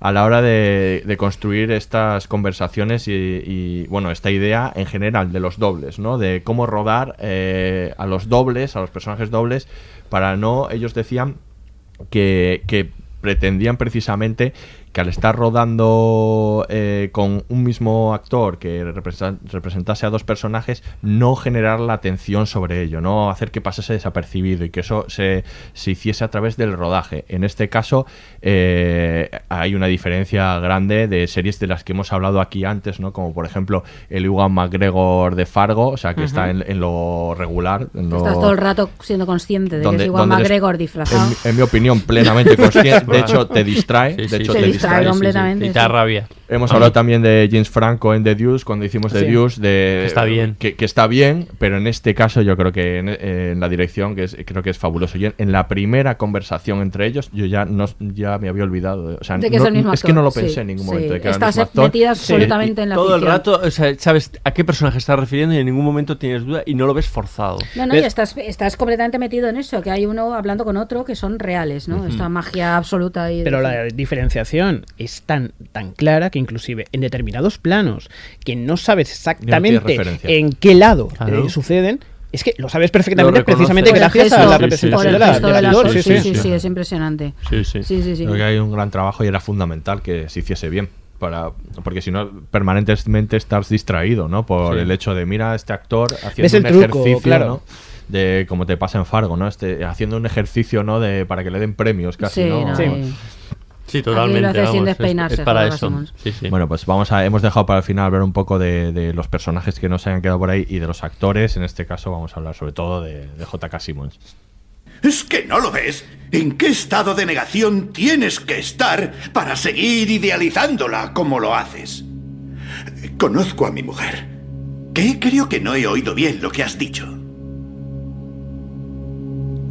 a la hora de, de construir estas conversaciones y, y, bueno, esta idea en general de los dobles, ¿no? De cómo rodar eh, a los dobles, a los personajes dobles, para no, ellos decían que, que pretendían precisamente que al estar rodando eh, con un mismo actor que representase a dos personajes, no generar la atención sobre ello, no hacer que pasase desapercibido y que eso se, se hiciese a través del rodaje. En este caso eh, hay una diferencia grande de series de las que hemos hablado aquí antes, ¿no? como por ejemplo el Ewan McGregor de Fargo, o sea que está en, en lo regular. en lo- Estás todo el rato siendo consciente de que es eres- McGregor disfrazado. en, en mi opinión, plenamente consciente. De hecho, te distrae. Sí, de sí, hecho, sí. te Te distrae completamente. Y te da rabia. Hemos hablado también de James Franco en The Deuce, cuando hicimos The Sí. Deuce, de, Está bien. Que, que está bien, pero en este caso yo creo que en, en la dirección, que es, creo que es fabuloso. Y en, en la primera conversación entre ellos, yo ya no ya me había olvidado. O sea, De que no- es el mismo es que no lo pensé sí, en ningún sí. momento. de que el Estás mismo metida Sí. absolutamente en la Todo el ficción. rato, o sea, sabes a qué personaje estás refiriendo y en ningún momento tienes duda y no lo ves forzado. No, no, y ¿Ves? estás, estás completamente metido en eso, que hay uno hablando con otro que son reales, ¿no? Esta magia absoluta. Y Pero la diferenciación es tan, tan clara que inclusive en determinados planos que no sabes exactamente referencia. en qué lado Claro. eh, suceden, es que lo sabes perfectamente Lo precisamente gracias a la sí, representación por el de la, sí, sí, sí. sí, sí, es impresionante. Sí, sí. Sí, sí, sí. Creo que hay un gran trabajo y era fundamental que se hiciese bien. Para, porque si no, permanentemente estás distraído, ¿no? Por Sí. el hecho de, mira, este actor haciendo Ves un truco, ejercicio, claro. ¿no? De como te pasa en Fargo, ¿no? Este, haciendo un ejercicio, ¿no? De, para que le den premios casi, Sí, ¿no? no, Sí. totalmente. lo hace sin vamos, es- para eso. Simmons. Sí, sí. Bueno, pues vamos a, hemos dejado para el final hablar un poco de, de los personajes que nos hayan quedado por ahí y de los actores. En este caso vamos a hablar sobre todo de, de J.K. Simmons. ¿Es que no lo ves? ¿En qué estado de negación tienes que estar para seguir idealizándola como lo haces? Conozco a mi mujer. ¿Qué? Creo que no he oído bien lo que has dicho.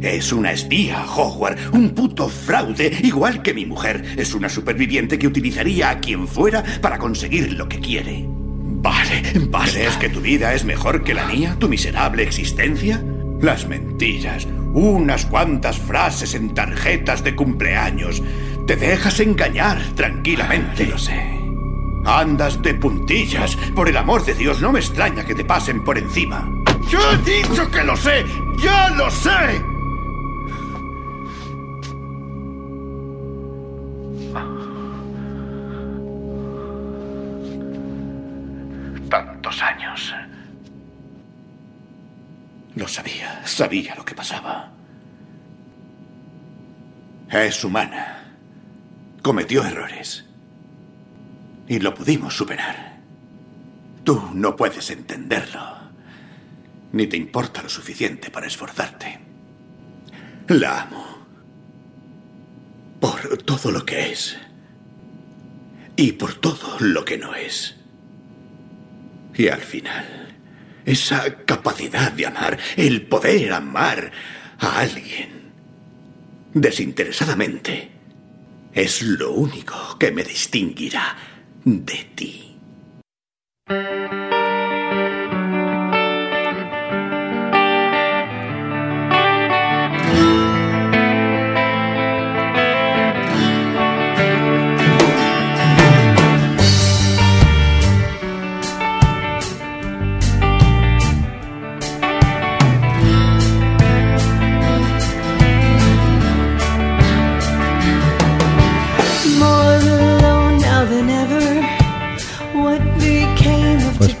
Es una espía, Howard, un puto fraude, igual que mi mujer. Es una superviviente que utilizaría a quien fuera para conseguir lo que quiere. Vale, vale. ¿Crees que tu vida es mejor que la mía? ¿Tu miserable existencia? Las mentiras, unas cuantas frases en tarjetas de cumpleaños. Te dejas engañar tranquilamente. Lo sé. Andas de puntillas. Por el amor de Dios, no me extraña que te pasen por encima. ¡Yo he dicho que lo sé! ¡Ya lo sé! Tantos años. Lo sabía, sabía lo que pasaba. Es humana. Cometió errores. Y lo pudimos superar. Tú no puedes entenderlo. Ni te importa lo suficiente para esforzarte. La amo. Por todo lo que es. Y por todo lo que no es. Y al final, esa capacidad de amar, el poder amar a alguien desinteresadamente, es lo único que me distinguirá de ti.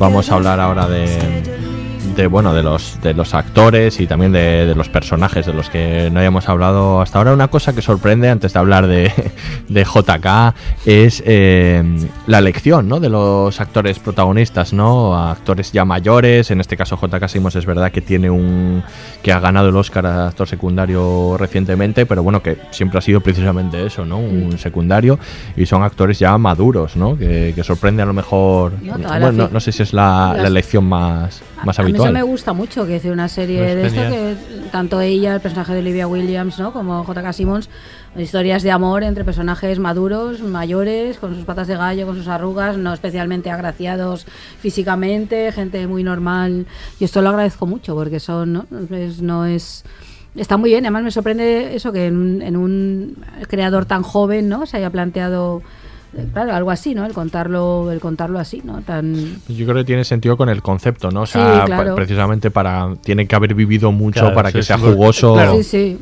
Vamos a hablar ahora de, de bueno de los de los actores y también de, de los personajes de los que no hayamos hablado hasta ahora. Una cosa que sorprende antes de hablar de, de JK es eh, la elección ¿no? de los actores protagonistas, ¿no? Actores ya mayores. En este caso JK Simons es verdad que tiene un que ha ganado el Oscar a actor secundario recientemente, pero bueno que siempre ha sido precisamente eso, ¿no? Un secundario y son actores ya maduros, ¿no? Que, que sorprende a lo mejor. Bueno, no, no sé si es la, la elección más más habitual. Eso me gusta mucho, que es una serie Es de esto que tanto ella, el personaje de Olivia Williams, ¿no? como J.K. Simmons, historias de amor entre personajes maduros, mayores, con sus patas de gallo, con sus arrugas, no especialmente agraciados físicamente, gente muy normal. Y esto lo agradezco mucho porque son, ¿no? Es- no es Está muy bien, además me sorprende eso que en, un- en un creador tan joven, ¿no? Se haya planteado claro, algo así, ¿no? El contarlo, el contarlo así, ¿no? Tan Yo creo que tiene sentido con el concepto, ¿no? O Sí, sea, claro. pa- precisamente para tiene que haber vivido mucho Claro, para sí, que sí, sea jugoso. Claro. Sí, sí.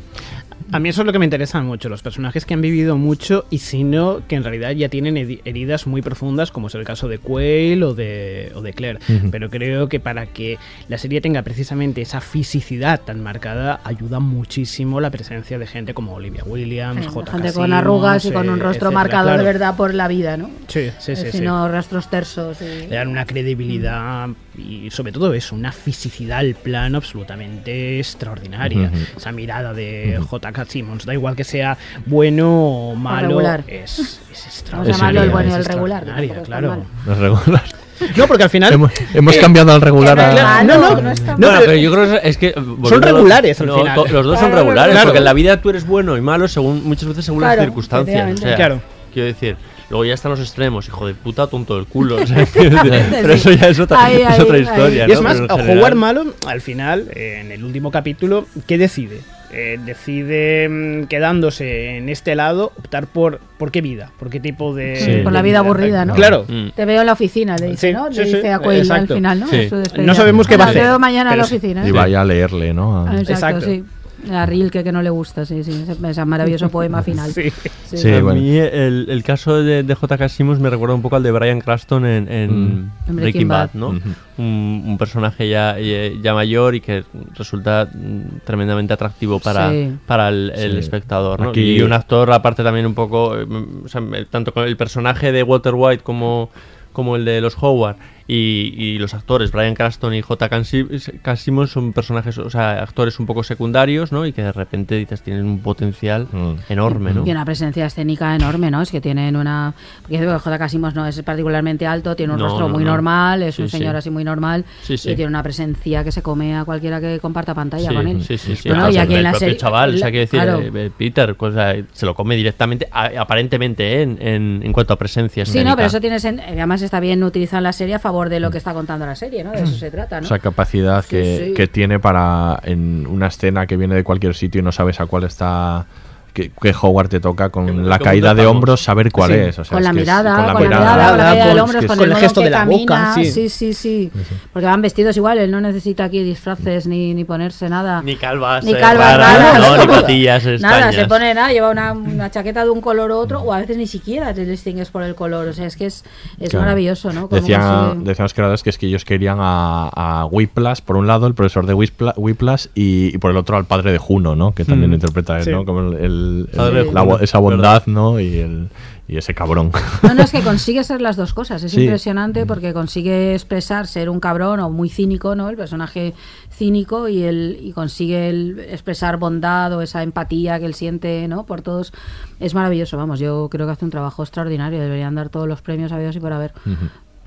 A mí eso es lo que me interesa mucho, los personajes que han vivido mucho y si no, que en realidad ya tienen heridas muy profundas, como es el caso de Quayle o de, o de Claire. Pero creo que para que la serie tenga precisamente esa fisicidad tan marcada, ayuda muchísimo la presencia de gente como Olivia Williams, Sí, J. gente con arrugas y con un rostro marcado de verdad por la vida, ¿no? Sí, sí, sí. Eh, sí. sino rastros tersos. y- Le dan una credibilidad y sobre todo eso, una fisicidad al plano absolutamente extraordinaria. Ujú. Esa mirada de J.K. Simmons, da igual que sea bueno o malo, regular. es, es extraordinaria. llamarlo el bueno y es el regular. es tan claro. mal. No es regular. No, porque al final. hemos hemos eh, cambiado al regular no es a. malo, no, no, no está no, Bueno, pero- pero yo creo que es que lo- regulares al no, final. Los dos son regulares, claro. porque en la vida tú eres bueno y malo según muchas veces según Claro, las circunstancias. O sea, Claro. Quiero decir, luego ya están los extremos, hijo de puta, tonto del culo. o sea, pero eso ya es otra, Ahí, es ahí, otra ahí. historia. Y es ¿no? más, a general- jugar malo, al final, eh, en el último capítulo, ¿qué decide? Eh, decide mm, quedándose en este lado, optar por por qué vida, por qué tipo de. Sí. de Por la vida aburrida, ¿no? Claro. Mm. Te veo en la oficina, le dice, Sí, ¿no? sí, Le sí, dice a Quayle al final, ¿no? Sí. No sabemos qué va a hacer, Te veo mañana en la sí. oficina. Y vaya a leerle, ¿no? Ah, Exacto, Exacto. sí. A Rilke que no le gusta, sí, sí. Ese, ese maravilloso poema final. Sí. Sí. Sí, a bueno. mí el, el caso de, de J.K. Simmons me recuerda un poco al de Brian Cranston en, en Mm. Breaking Breaking Bad, Bad. ¿no? Un, un personaje ya, ya mayor y que resulta mm, tremendamente atractivo para, Sí. para el, el Sí. espectador, ¿no? Aquí- Y un actor aparte también un poco, eh, o sea, tanto con el personaje de Walter White como, como el de los Howard y, y los actores, Brian Cranston y J. K. Simmons, son personajes, o sea, actores un poco secundarios, ¿no? Y que de repente dices tienen un potencial enorme, ¿no? Y una presencia escénica enorme, ¿no? Es que tienen una... Porque J.K. Simmons no es particularmente alto, tiene un No, rostro no, muy no. normal, es Sí, un sí. señor así muy normal Sí, sí. y tiene una presencia que se come a cualquiera que comparta pantalla Sí, con él. sí, sí, sí. Bueno, y aquí en la serie... chaval, o sea, la- quiero decir, claro. eh, eh, Peter, o sea, se lo come directamente, a- aparentemente, ¿eh? en, en, en cuanto a presencia Sí, no, pero eso tiene sen- además está bien utilizado en la serie a favor de lo que está contando la serie, ¿no? De eso se trata, ¿no? Esa capacidad Sí, que, sí. que tiene para en una escena que viene de cualquier sitio y no sabes a cuál está que, que Howard te toca con la como caída de hombros saber cuál Sí. es. o sea, con, es la que es- mirada, con la mirada. mirada, con la caída del con- hombro, es con, que el gesto que de la boca, sí. sí, sí, sí. Porque van vestidos igual, él no necesita aquí disfraces ni, ni ponerse nada. Ni calvas, Ni eh, calvas, nada. no, ni patillas Nada, se pone nada, lleva una, una chaqueta de un color u otro, o a veces ni siquiera te distingues por el color. O sea, es que es, es Claro. maravilloso, ¿no? Cómo Decía, consigue- decían los creadores que es que ellos querían a, a Whiplash, por un lado, el profesor de Whipla- Whiplash, y, y por el otro al padre de Juno, ¿no? Que también Mm. interpreta él. Como el, el- el- la esa bondad, ¿no? Y, el, y ese cabrón. No, no, es que consigue ser las dos cosas. Es Sí. impresionante porque consigue expresar ser un cabrón o muy cínico, ¿no? El personaje cínico y el y consigue el expresar bondad o esa empatía que él siente, ¿no? Por todos. Es maravilloso, vamos. Yo creo que hace un trabajo extraordinario. Deberían dar todos los premios habidos y por haber.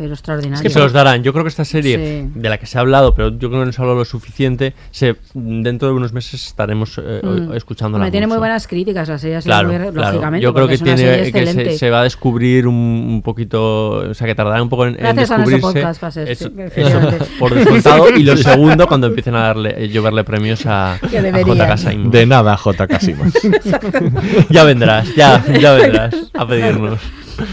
Pero extraordinario. Es que se los darán. Yo creo que esta serie, Sí. de la que se ha hablado, pero yo creo que no se ha hablado lo suficiente, se, dentro de unos meses estaremos eh, Mm. escuchándola Hombre, tiene muy buenas críticas la serie, Claro, muy- claro. lógicamente. Yo creo que tiene que se, se va a descubrir un, un poquito, o sea, que tardará un poco en, en descubrirse. podcast sí, eso, por descontado. y lo segundo, cuando empiecen a darle, eh, lloverle premios a, a. J.K. Simmons. De nada, J.K. Simmons. ya vendrás, ya, ya vendrás a pedirnos.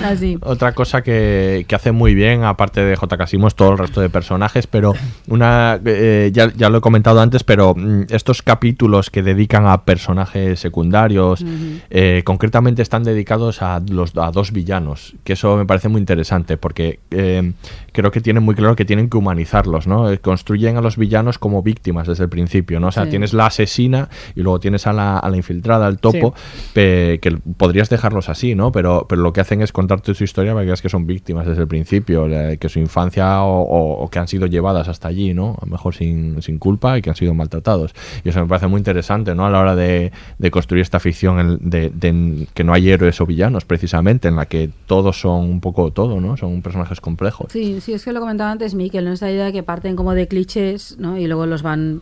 Así. Otra cosa que, que hace muy bien, aparte de J.K. Simmons, todo el resto de personajes, pero una eh, ya, ya lo he comentado antes, pero mm, estos capítulos que dedican a personajes secundarios, eh, concretamente están dedicados a, los, a dos villanos, que eso me parece muy interesante, porque eh, creo que tienen muy claro que tienen que humanizarlos, ¿no? Eh, Construyen a los villanos como víctimas desde el principio, ¿no? O sea, Sí. tienes la asesina y luego tienes a la, a la infiltrada, al topo, pe- que podrías dejarlos así, ¿no? Pero, pero lo que hacen es contarte su historia para que veas que son víctimas desde el principio, que su infancia o, o- o que han sido llevadas hasta allí, ¿no? A lo mejor sin, sin culpa y que han sido maltratados. Y eso me parece muy interesante, ¿no? A la hora de, de construir esta ficción de, de que no hay héroes o villanos, precisamente, en la que todos son un poco todo, ¿no? Son personajes complejos. Sí, sí, es que lo comentaba antes Miquel, ¿no? Esta idea de que parten como de clichés, ¿no? Y luego los van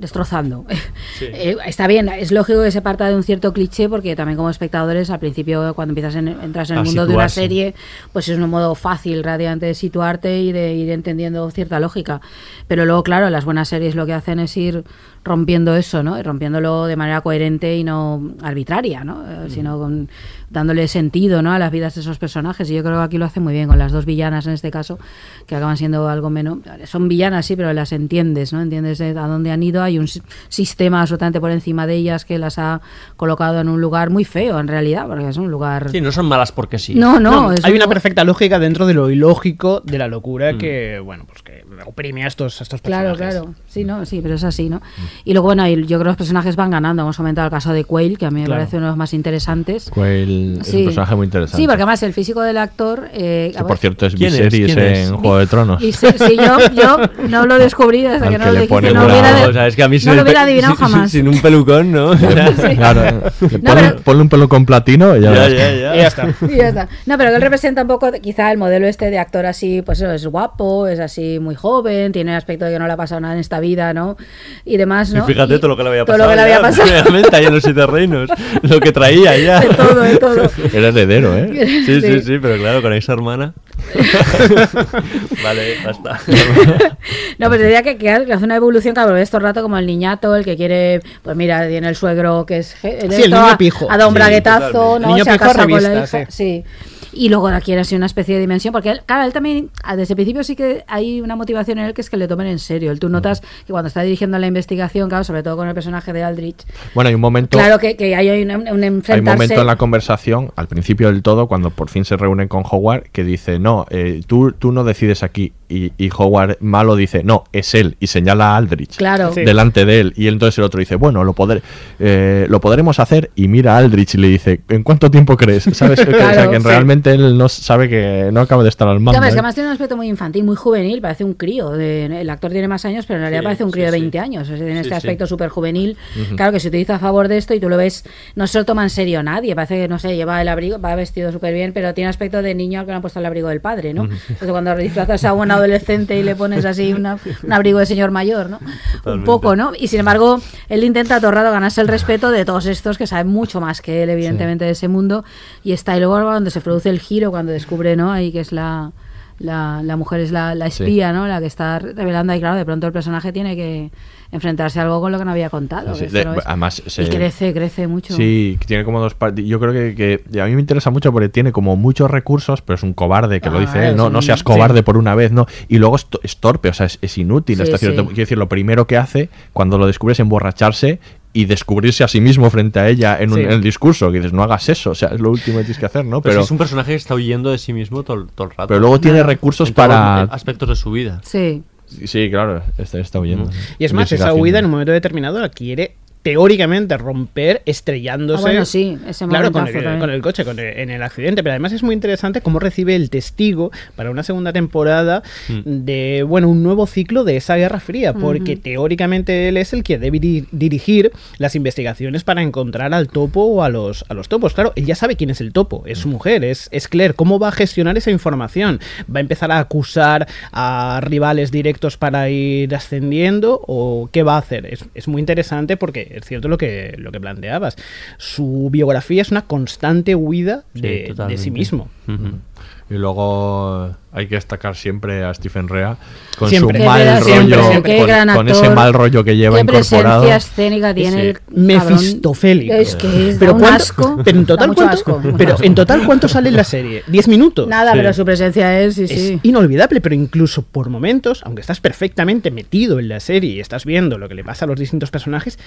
destrozando. Eh, está bien, es lógico que se parta de un cierto cliché porque también como espectadores al principio cuando empiezas en, entras en el A mundo de una serie pues es un modo fácil radiante de situarte y de ir entendiendo cierta lógica. Pero luego claro las buenas series lo que hacen es ir rompiendo eso no y rompiéndolo de manera coherente y no arbitraria no Eh, sino con, dándole sentido no a las vidas de esos personajes y yo creo que aquí lo hace muy bien con las dos villanas en este caso que acaban siendo algo menos son villanas sí pero las entiendes no entiendes de a dónde han ido hay un si- sistema absolutamente por encima de ellas que las ha colocado en un lugar muy feo en realidad porque es un lugar Sí, no son malas porque sí. no no, es hay un una perfecta lógica dentro de lo ilógico de la locura Mm. que, bueno, pues que oprime a estos, a estos Claro, personajes. claro. Sí, no, sí, pero es así, ¿no? Y luego, bueno, yo creo que los personajes van ganando. Hemos comentado el caso de Quail, que a mí me Claro. parece uno de los más interesantes. Quail es Sí. un personaje muy interesante. Sí, porque además el físico del actor. Eh, Que por cierto es ¿Quién es? Viserys ¿Quién es? en Juego de Tronos. y sí, sí, yo, yo no lo descubrí hasta Al que no que lo dijiste. No, hubiera, o sea, es que a mí no sin lo hubiera adivinado sin- jamás. Sin un pelucón, ¿no? Claro, ponle, pero- ponle un pelo con platino y ya, Ya, ya, ya. Y ya está. Y ya está. No, pero que él representa un poco, quizá el modelo este de actor así, pues eso, es guapo, es así muy joven, tiene el aspecto de que no le ha pasado nada en esta vida, ¿no? Y demás, Y ¿no? fíjate Y todo lo que le había todo pasado. lo que le había pasado. Realmente ahí en los siete reinos. Lo que traía ya. De todo, de todo. Era heredero, ¿eh? Sí, sí, Sí. sí, pero claro, con esa hermana. vale, basta. No, pero diría que, que hace una evolución, claro, todo el rato como el niñato, el que quiere, pues mira, tiene el suegro que es... Sí, el esto niño pijo. Ha dado un Sí, braguetazo. ¿no? El niño Se ha pijo casado con la revista, hija, sí. Y luego adquiere así una especie de dimensión, porque él, claro, él también, ah, desde el principio sí que hay una motivación en él que es que le tomen en serio. Él, tú notas que cuando está dirigiendo la investigación, claro, sobre todo con el personaje de Aldrich, Bueno, hay un momento... claro que, que hay un, un Hay un enfrentarse... momento en la conversación, al principio del todo, cuando por fin se reúnen con Howard, que dice, no, eh, tú, tú no decides aquí. Y, y Howard malo dice, no, es él, y señala a Aldrich Claro. Sí. delante de él. Y entonces el otro dice, bueno, lo, poder, eh, lo podremos hacer, y mira a Aldrich y le dice, ¿en cuánto tiempo crees? ¿Sabes? Que- o sea, que sí. realmente él no sabe que no acaba de estar al mando. Que ¿eh? además tiene un aspecto muy infantil, muy juvenil, parece un crío. de- el actor tiene más años, pero en realidad Sí, parece un sí, crío de sí. 20 años. Es decir, en Sí, este aspecto súper juvenil. Claro que se utiliza a favor de esto y tú lo ves, no se lo toma en serio nadie. Parece que, no sé, lleva el abrigo, va vestido súper bien, pero tiene aspecto de niño al que le han puesto el abrigo del padre, ¿no? Entonces cuando disfrazas a un adolescente y le pones así una- un abrigo de señor mayor, ¿no? Un poco, ¿no? Y sin embargo, él intenta atorrado ganarse el respeto de todos estos que saben mucho más que él, evidentemente, de ese mundo. Y está ahí luego cuando se produce el giro, cuando descubre, ¿no? Ahí que es la, la, la mujer es la, la Sí. espía, ¿no? La que está revelando ahí, claro, de pronto el personaje tiene que enfrentarse a algo con lo que no había contado. Sí, de- además, se- Y crece, crece mucho. Sí, tiene como dos partes. Yo creo que, que- y a mí me interesa mucho porque tiene como muchos recursos, pero es un cobarde que lo Ah, dice él. No, no seas sí. cobarde por una vez, ¿no? Y luego es, to- es torpe, o sea, es, es inútil. Hasta cierto-. Quiero decir, lo primero que hace cuando lo descubres es emborracharse y descubrirse a sí mismo frente a ella en, un- Sí. en el discurso. Que dices, no hagas eso, o sea, es lo último que tienes que hacer, ¿no? Pero, Pero, es un personaje que está huyendo de sí mismo todo, todo el rato. pero luego tiene recursos En para. aspectos de su vida. Sí. Sí, claro, está, está huyendo. Y es más, esa huida en un momento determinado la quiere teóricamente romper estrellándose Ah, bueno, sí, ese claro con el, también. con el coche con el- en el accidente. Pero además es muy interesante cómo recibe el testigo para una segunda temporada Mm. de bueno un nuevo ciclo de esa guerra fría porque teóricamente él es el que debe di- dirigir las investigaciones para encontrar al topo o a los a los topos. Claro él ya sabe quién es el topo es su mujer es, es Claire. Cómo va a gestionar esa información va a empezar a acusar a rivales directos para ir ascendiendo o qué va a hacer es, es muy interesante porque es cierto lo que lo que planteabas. Su biografía es una constante huida Sí, de, de sí mismo. Y luego hay que destacar siempre a Stephen Rea con Siempre. su Qué mal verdad, rollo, siempre. Qué con, con ese mal rollo que lleva Qué incorporado. presencia escénica tiene Sí. el. Mefistofélico. Es que es, pero un cuánto- asco. pero en total cuánto, asco, pero asco. en total cuánto sale en la serie 10 minutos Nada, pero su presencia es, sí, es sí. inolvidable, pero incluso por momentos, aunque estás perfectamente metido en la serie y estás viendo lo que le pasa a los distintos personajes,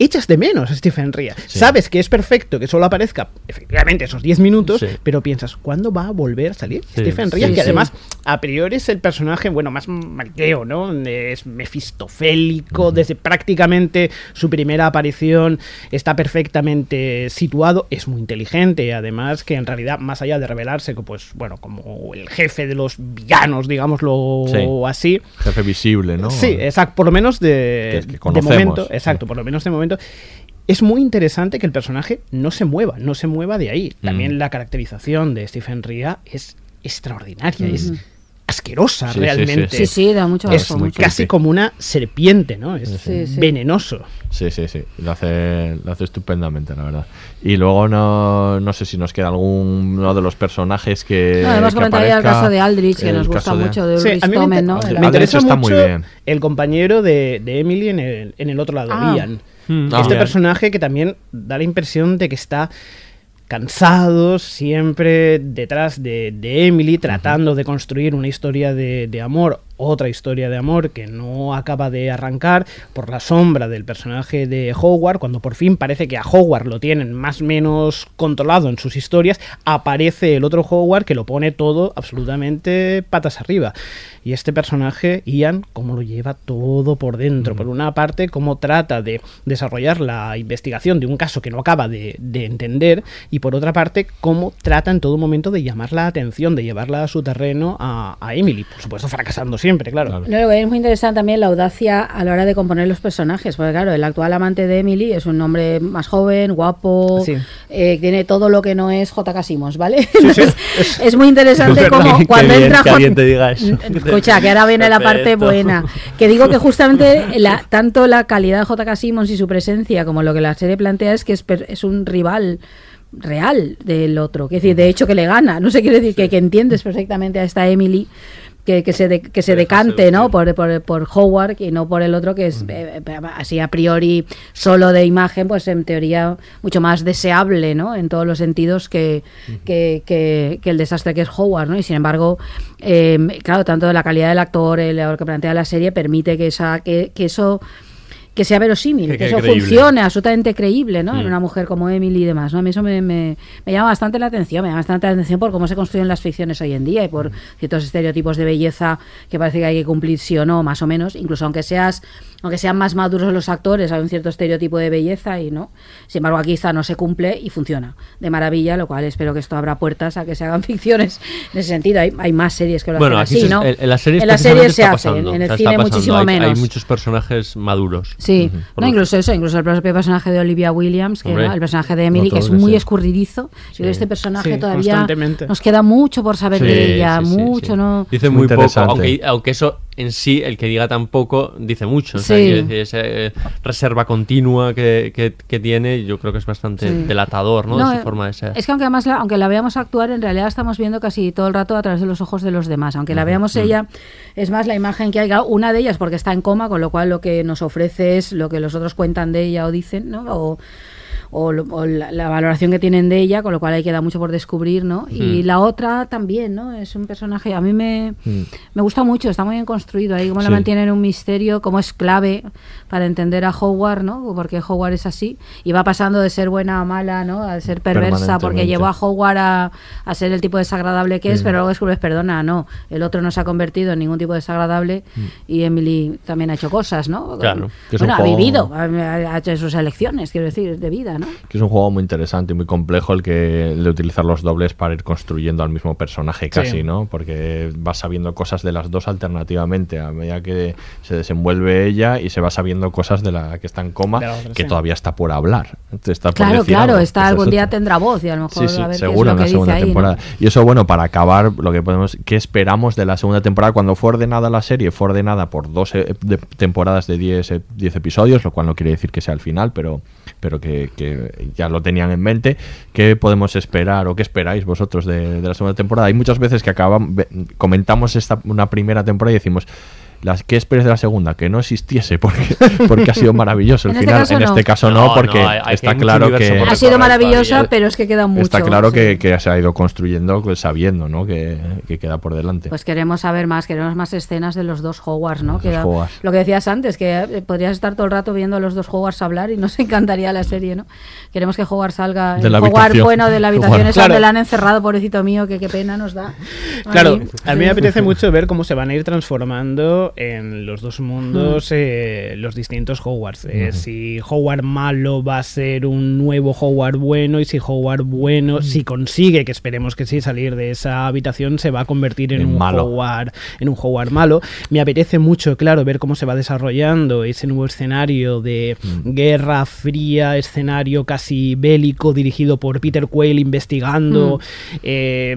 echas de menos a Stephen Rea. Sabes que es perfecto que solo aparezca efectivamente esos 10 minutos, Sí. pero piensas, ¿cuándo va a volver a salir Sí, Stephen Rea? sí, que sí. Además, a priori es el personaje, bueno, más malteo, ¿no? Es mefistofélico, desde prácticamente su primera aparición está perfectamente situado, es muy inteligente, además que en realidad, más allá de revelarse, que, pues, bueno, como el jefe de los villanos, digámoslo Sí. así, Jefe visible, ¿no? Sí, exacto, por lo menos de, Que es que de momento, sí. exacto, por lo menos de momento. Es muy interesante que el personaje no se mueva, no se mueva de ahí. También Mm. la caracterización de Stephen Rea es extraordinaria, es asquerosa Sí, sí, realmente. Sí, sí, da mucho Es mucho. casi como una serpiente, ¿no? Es Sí, sí. venenoso. Sí, sí, sí. Lo hace, lo hace estupendamente, la verdad. Y luego no, no sé si nos queda alguno de los personajes que. No, hemos que comentado ya el caso de Aldrich, que nos gusta de- mucho, de Sí, Ulrich Tomen, ¿no? me interesa está mucho muy bien. el compañero de, de Emily en el, en el otro lado, Ah. Ian. Mm, este ah. personaje que también da la impresión de que está cansado, siempre detrás de, de Emily, tratando de construir una historia de, de amor, otra historia de amor que no acaba de arrancar por la sombra del personaje de Howard, cuando por fin parece que a Howard lo tienen más o menos controlado en sus historias, aparece el otro Howard que lo pone todo absolutamente patas arriba. Y este personaje, Ian, cómo lo lleva todo por dentro. Por una parte, cómo trata de desarrollar la investigación de un caso que no acaba de, de entender. Y por otra parte, cómo trata en todo momento de llamar la atención, de llevarla a su terreno a, a Emily. Por supuesto, fracasando siempre, claro. Luego es muy interesante también la audacia a la hora de componer los personajes, porque claro, el actual amante de Emily es un hombre más joven, guapo, Sí. eh, tiene todo lo que no es J.K. Simmons, ¿vale? Entonces, es muy interesante Es como cuando bien entra que J- te diga eso. Escucha, que ahora viene la parte buena. Que digo que justamente la, tanto la calidad de J.K. Simmons y su presencia como lo que la serie plantea es que es, per- es un rival real del otro. Que decir, de hecho que le gana. No sé, quiere decir que, que entiendes perfectamente a esta Emily que, que se, de- que se decante ¿no? por, por, por Howard y no por el otro que es eh, eh, así a priori solo de imagen, pues en teoría mucho más deseable ¿no? en todos los sentidos que, que, que- que el desastre que es Howard. ¿no? Y sin embargo, eh, claro, tanto la calidad del actor, el, lo que plantea la serie, permite que, esa, que, que eso que sea verosímil, Que eso creíble. funcione, absolutamente creíble, ¿no? En Mm. una mujer como Emily y demás, ¿no? A mí eso me, me- me llama bastante la atención, me llama bastante la atención por cómo se construyen las ficciones hoy en día y por ciertos estereotipos de belleza que parece que hay que cumplir sí o no, más o menos, incluso aunque seas aunque sean más maduros los actores, hay un cierto estereotipo de belleza y no. Sin embargo, aquí esta no se cumple y funciona de maravilla, lo cual espero que esto abra puertas a que se hagan ficciones en ese sentido. Hay, hay más series que lo Bueno, hacen aquí así, se- ¿no? en, en las series, en las series se está hace, en o el sea, cine está pasando. muchísimo Hay- menos. Hay muchos personajes maduros. Sí, Por no, incluso eso, incluso el propio personaje de Olivia Williams, que Hombre. ¿no? el personaje de Emily, No que es muy escurridizo. Yo creo que este personaje Sí, todavía nos queda mucho por saber Sí, de ella, sí, sí, mucho, sí. ¿no? Dice Muy muy, poco, aunque, aunque eso en sí, el que diga tan poco, dice mucho. O sea, Sí. quiero decir, esa eh, reserva continua que, que- que tiene, yo creo que es bastante Sí. delatador, ¿no? No, de eh, su forma de ser. Es que aunque además la, aunque la veamos actuar, en realidad estamos viendo casi todo el rato a través de los ojos de los demás. Aunque la veamos ella, es más la imagen que hay. Una de ellas porque está en coma, con lo cual lo que nos ofrece es lo que los otros cuentan de ella o dicen, ¿no? O, o lo- o la, la valoración que tienen de ella, con lo cual ahí queda mucho por descubrir, ¿no? Y Mm. la otra también, ¿no? Es un personaje, a mí me, me gusta mucho, está muy bien construido ahí, cómo Sí. la mantienen un misterio, cómo es clave para entender a Howard, ¿no? Porque Howard es así y va pasando de ser buena a mala, ¿no? A ser perversa, porque llevó a Howard a, a ser el tipo desagradable que es, Mm. pero luego descubres, perdona, no, el otro no se ha convertido en ningún tipo desagradable y Emily también ha hecho cosas, ¿no? Claro, que Bueno, ha vivido, ha, ha hecho sus elecciones, quiero decir, de vida, ¿no? Que es un juego muy interesante y muy complejo el que el de utilizar los dobles para ir construyendo al mismo personaje casi, Sí. ¿no? Porque vas sabiendo cosas de las dos alternativamente a medida que se desenvuelve ella y se va sabiendo cosas de la que está en coma la otra, que sí. todavía está por hablar. Está por Claro, decir claro, algo. está es algún día tendrá voz y a lo mejor Sí, a ver qué seguro es en lo la que segunda ahí, ¿no? temporada. Y eso, bueno, para acabar, lo que podemos, ¿qué esperamos de la segunda temporada? Cuando fue ordenada la serie, fue ordenada por dos eh, temporadas de 10 eh, 10 episodios, lo cual no quiere decir que sea el final, pero, pero que, que ya lo tenían en mente. ¿Qué podemos esperar o qué esperáis vosotros de, la segunda temporada? Hay muchas veces que acaban, comentamos esta, una primera temporada y decimos. Las, ¿Qué esperes de la segunda? Que no existiese, porque, porque ha sido maravilloso el En este final. caso en no. este caso No, no, porque no, hay- hay- está claro que Ha sido maravillosa, todavía. pero es que queda mucho. está claro sí. que, que se ha ido construyendo pues, sabiendo ¿no? que, que queda por delante. Pues queremos saber más, queremos más escenas de los dos Howards, ¿no? Los Que dos da- Howards. lo que decías antes, que eh, podrías estar todo el rato viendo a los dos Howards hablar y nos encantaría la serie, ¿no? Queremos que Howard salga, De el la habitación. bueno de la habitación Howard. esa Claro. donde la han encerrado, pobrecito mío, que qué pena nos da. Claro, Ay, a mí me apetece mucho ver cómo se van a ir transformando en los dos mundos Mm. eh, los distintos Howards. Eh, Si Howard malo va a ser un nuevo Howard bueno y si Howard Mm. bueno, si consigue, que esperemos que sí, salir de esa habitación, se va a convertir en, En un malo. Howard, en un Howard malo. Me apetece mucho, claro, ver cómo se va desarrollando ese nuevo escenario de Mm. guerra fría, escenario casi bélico dirigido por Peter Quayle investigando eh,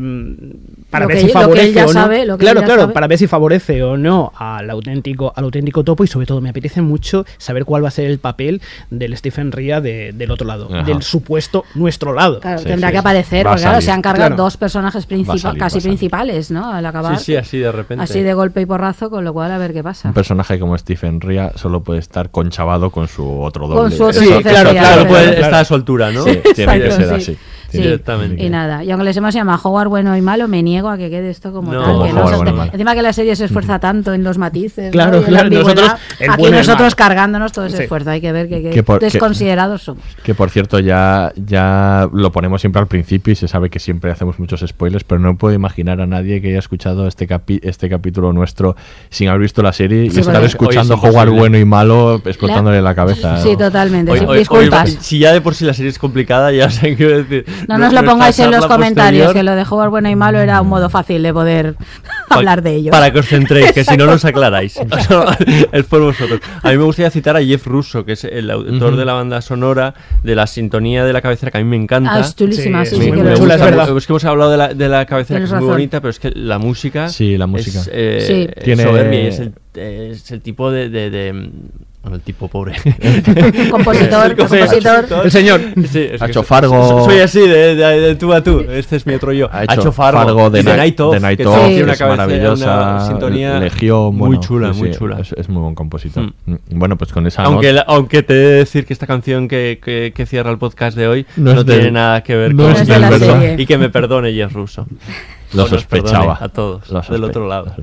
para Lo ver que- si lo que favorece él ya o no. sabe, lo que claro, él ya claro, sabe. para ver si favorece o no al auténtico, al auténtico topo y sobre todo me apetece mucho saber cuál va a ser el papel del Stephen Ria de- del otro lado, Ajá. del supuesto nuestro lado. Claro, Sí, tendrá sí, que aparecer, porque claro, se han cargado Claro. dos personajes principales, salir, casi principales, ¿no? Al acabar. Sí, sí, así de repente. Así de golpe y porrazo, con lo cual a ver qué pasa. Un personaje como Stephen Ria solo puede estar conchavado con su otro doble. Con su otro Sí, claro, claro, puede claro. estar a su altura, ¿no? Sí, tiene que Exacto, ser sí. así. Sí, Tiene- Directamente. tiene Y nada, y aunque les hemos llamado Howard bueno y malo, me niego a que quede esto como No. tal. Que no bueno encima que la serie se esfuerza tanto en los matices. Claro, ¿no? y claro, nosotros, el Aquí y nosotros cargándonos todo ese Sí. esfuerzo. Hay que ver que, que Que por- que- desconsiderados somos. Que por cierto, ya, ya lo ponemos siempre al principio y se sabe que siempre hacemos muchos spoilers, pero no puedo imaginar a nadie que haya escuchado este, capi- este capítulo nuestro sin haber visto la serie y Sí, estar porque- escuchando Hoy es imposible. bueno y malo explotándole la, cabeza. Sí, ¿no? totalmente. Hoy- sí, hoy- hoy- disculpas. si ya de por sí la serie es complicada, ya sé qué decir. no nos lo pongáis en los comentarios, posterior- que lo de Howard bueno y malo era un modo fácil de poder hablar de ello. Para que os centréis, que si no, no os aclaráis. Es por vosotros. A mí me gustaría citar a Jeff Russo, que es el autor Ujú. de la banda sonora, de la sintonía de la cabecera, que a mí me encanta. Ah, es chulísima, sí, Sí, sí, muy que chula, lo he es. Es que hemos hablado de la, de la cabecera, que Tienes es muy razón. bonita, pero es que la música. Sí, la música. Es, eh, Sí. es Tiene- soberbia es el, es el tipo de. de- de- bueno, el tipo pobre. Compositor, El compositor. El señor. Sí, es Ha que hecho Fargo. so- Soy así, de, de- de tú a tú. Este es mi otro yo. Ha hecho Fargo, de y de Night- Of, de Night que Of, tiene que una es maravillosa. una sintonía Legión, muy bueno, chula, sí, muy chula. Es, es muy buen compositor. Mm. Mm. Bueno, pues con esa Aunque, la- aunque te he de decir que esta canción que, que- que cierra el podcast de hoy No no, es tiene nada que ver no con es de la serie. Y que me perdone Jess Russo. Lo O nos perdone sospechaba. A todos, Lo del otro lado.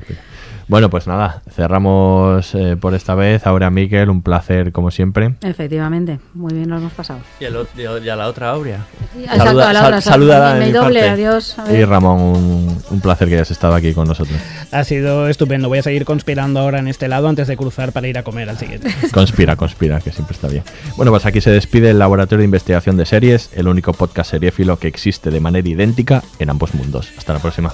Lo Bueno, pues nada, cerramos eh, por esta vez. Ahora, Miquel, un placer como siempre. Efectivamente, muy bien nos hemos pasado. Y, el y a la otra Aurea. Exacto, a la otra, sal- saluda mi- doble, parte. adiós. Y Ramón, un, un placer que hayas estado aquí con nosotros. Ha sido estupendo. Voy a seguir conspirando ahora en este lado antes de cruzar para ir a comer al siguiente. Conspira, conspira, que siempre está bien. Bueno, pues aquí se despide el Laboratorio de Investigación de Series, el único podcast seriéfilo que existe de manera idéntica en ambos mundos. Hasta la próxima.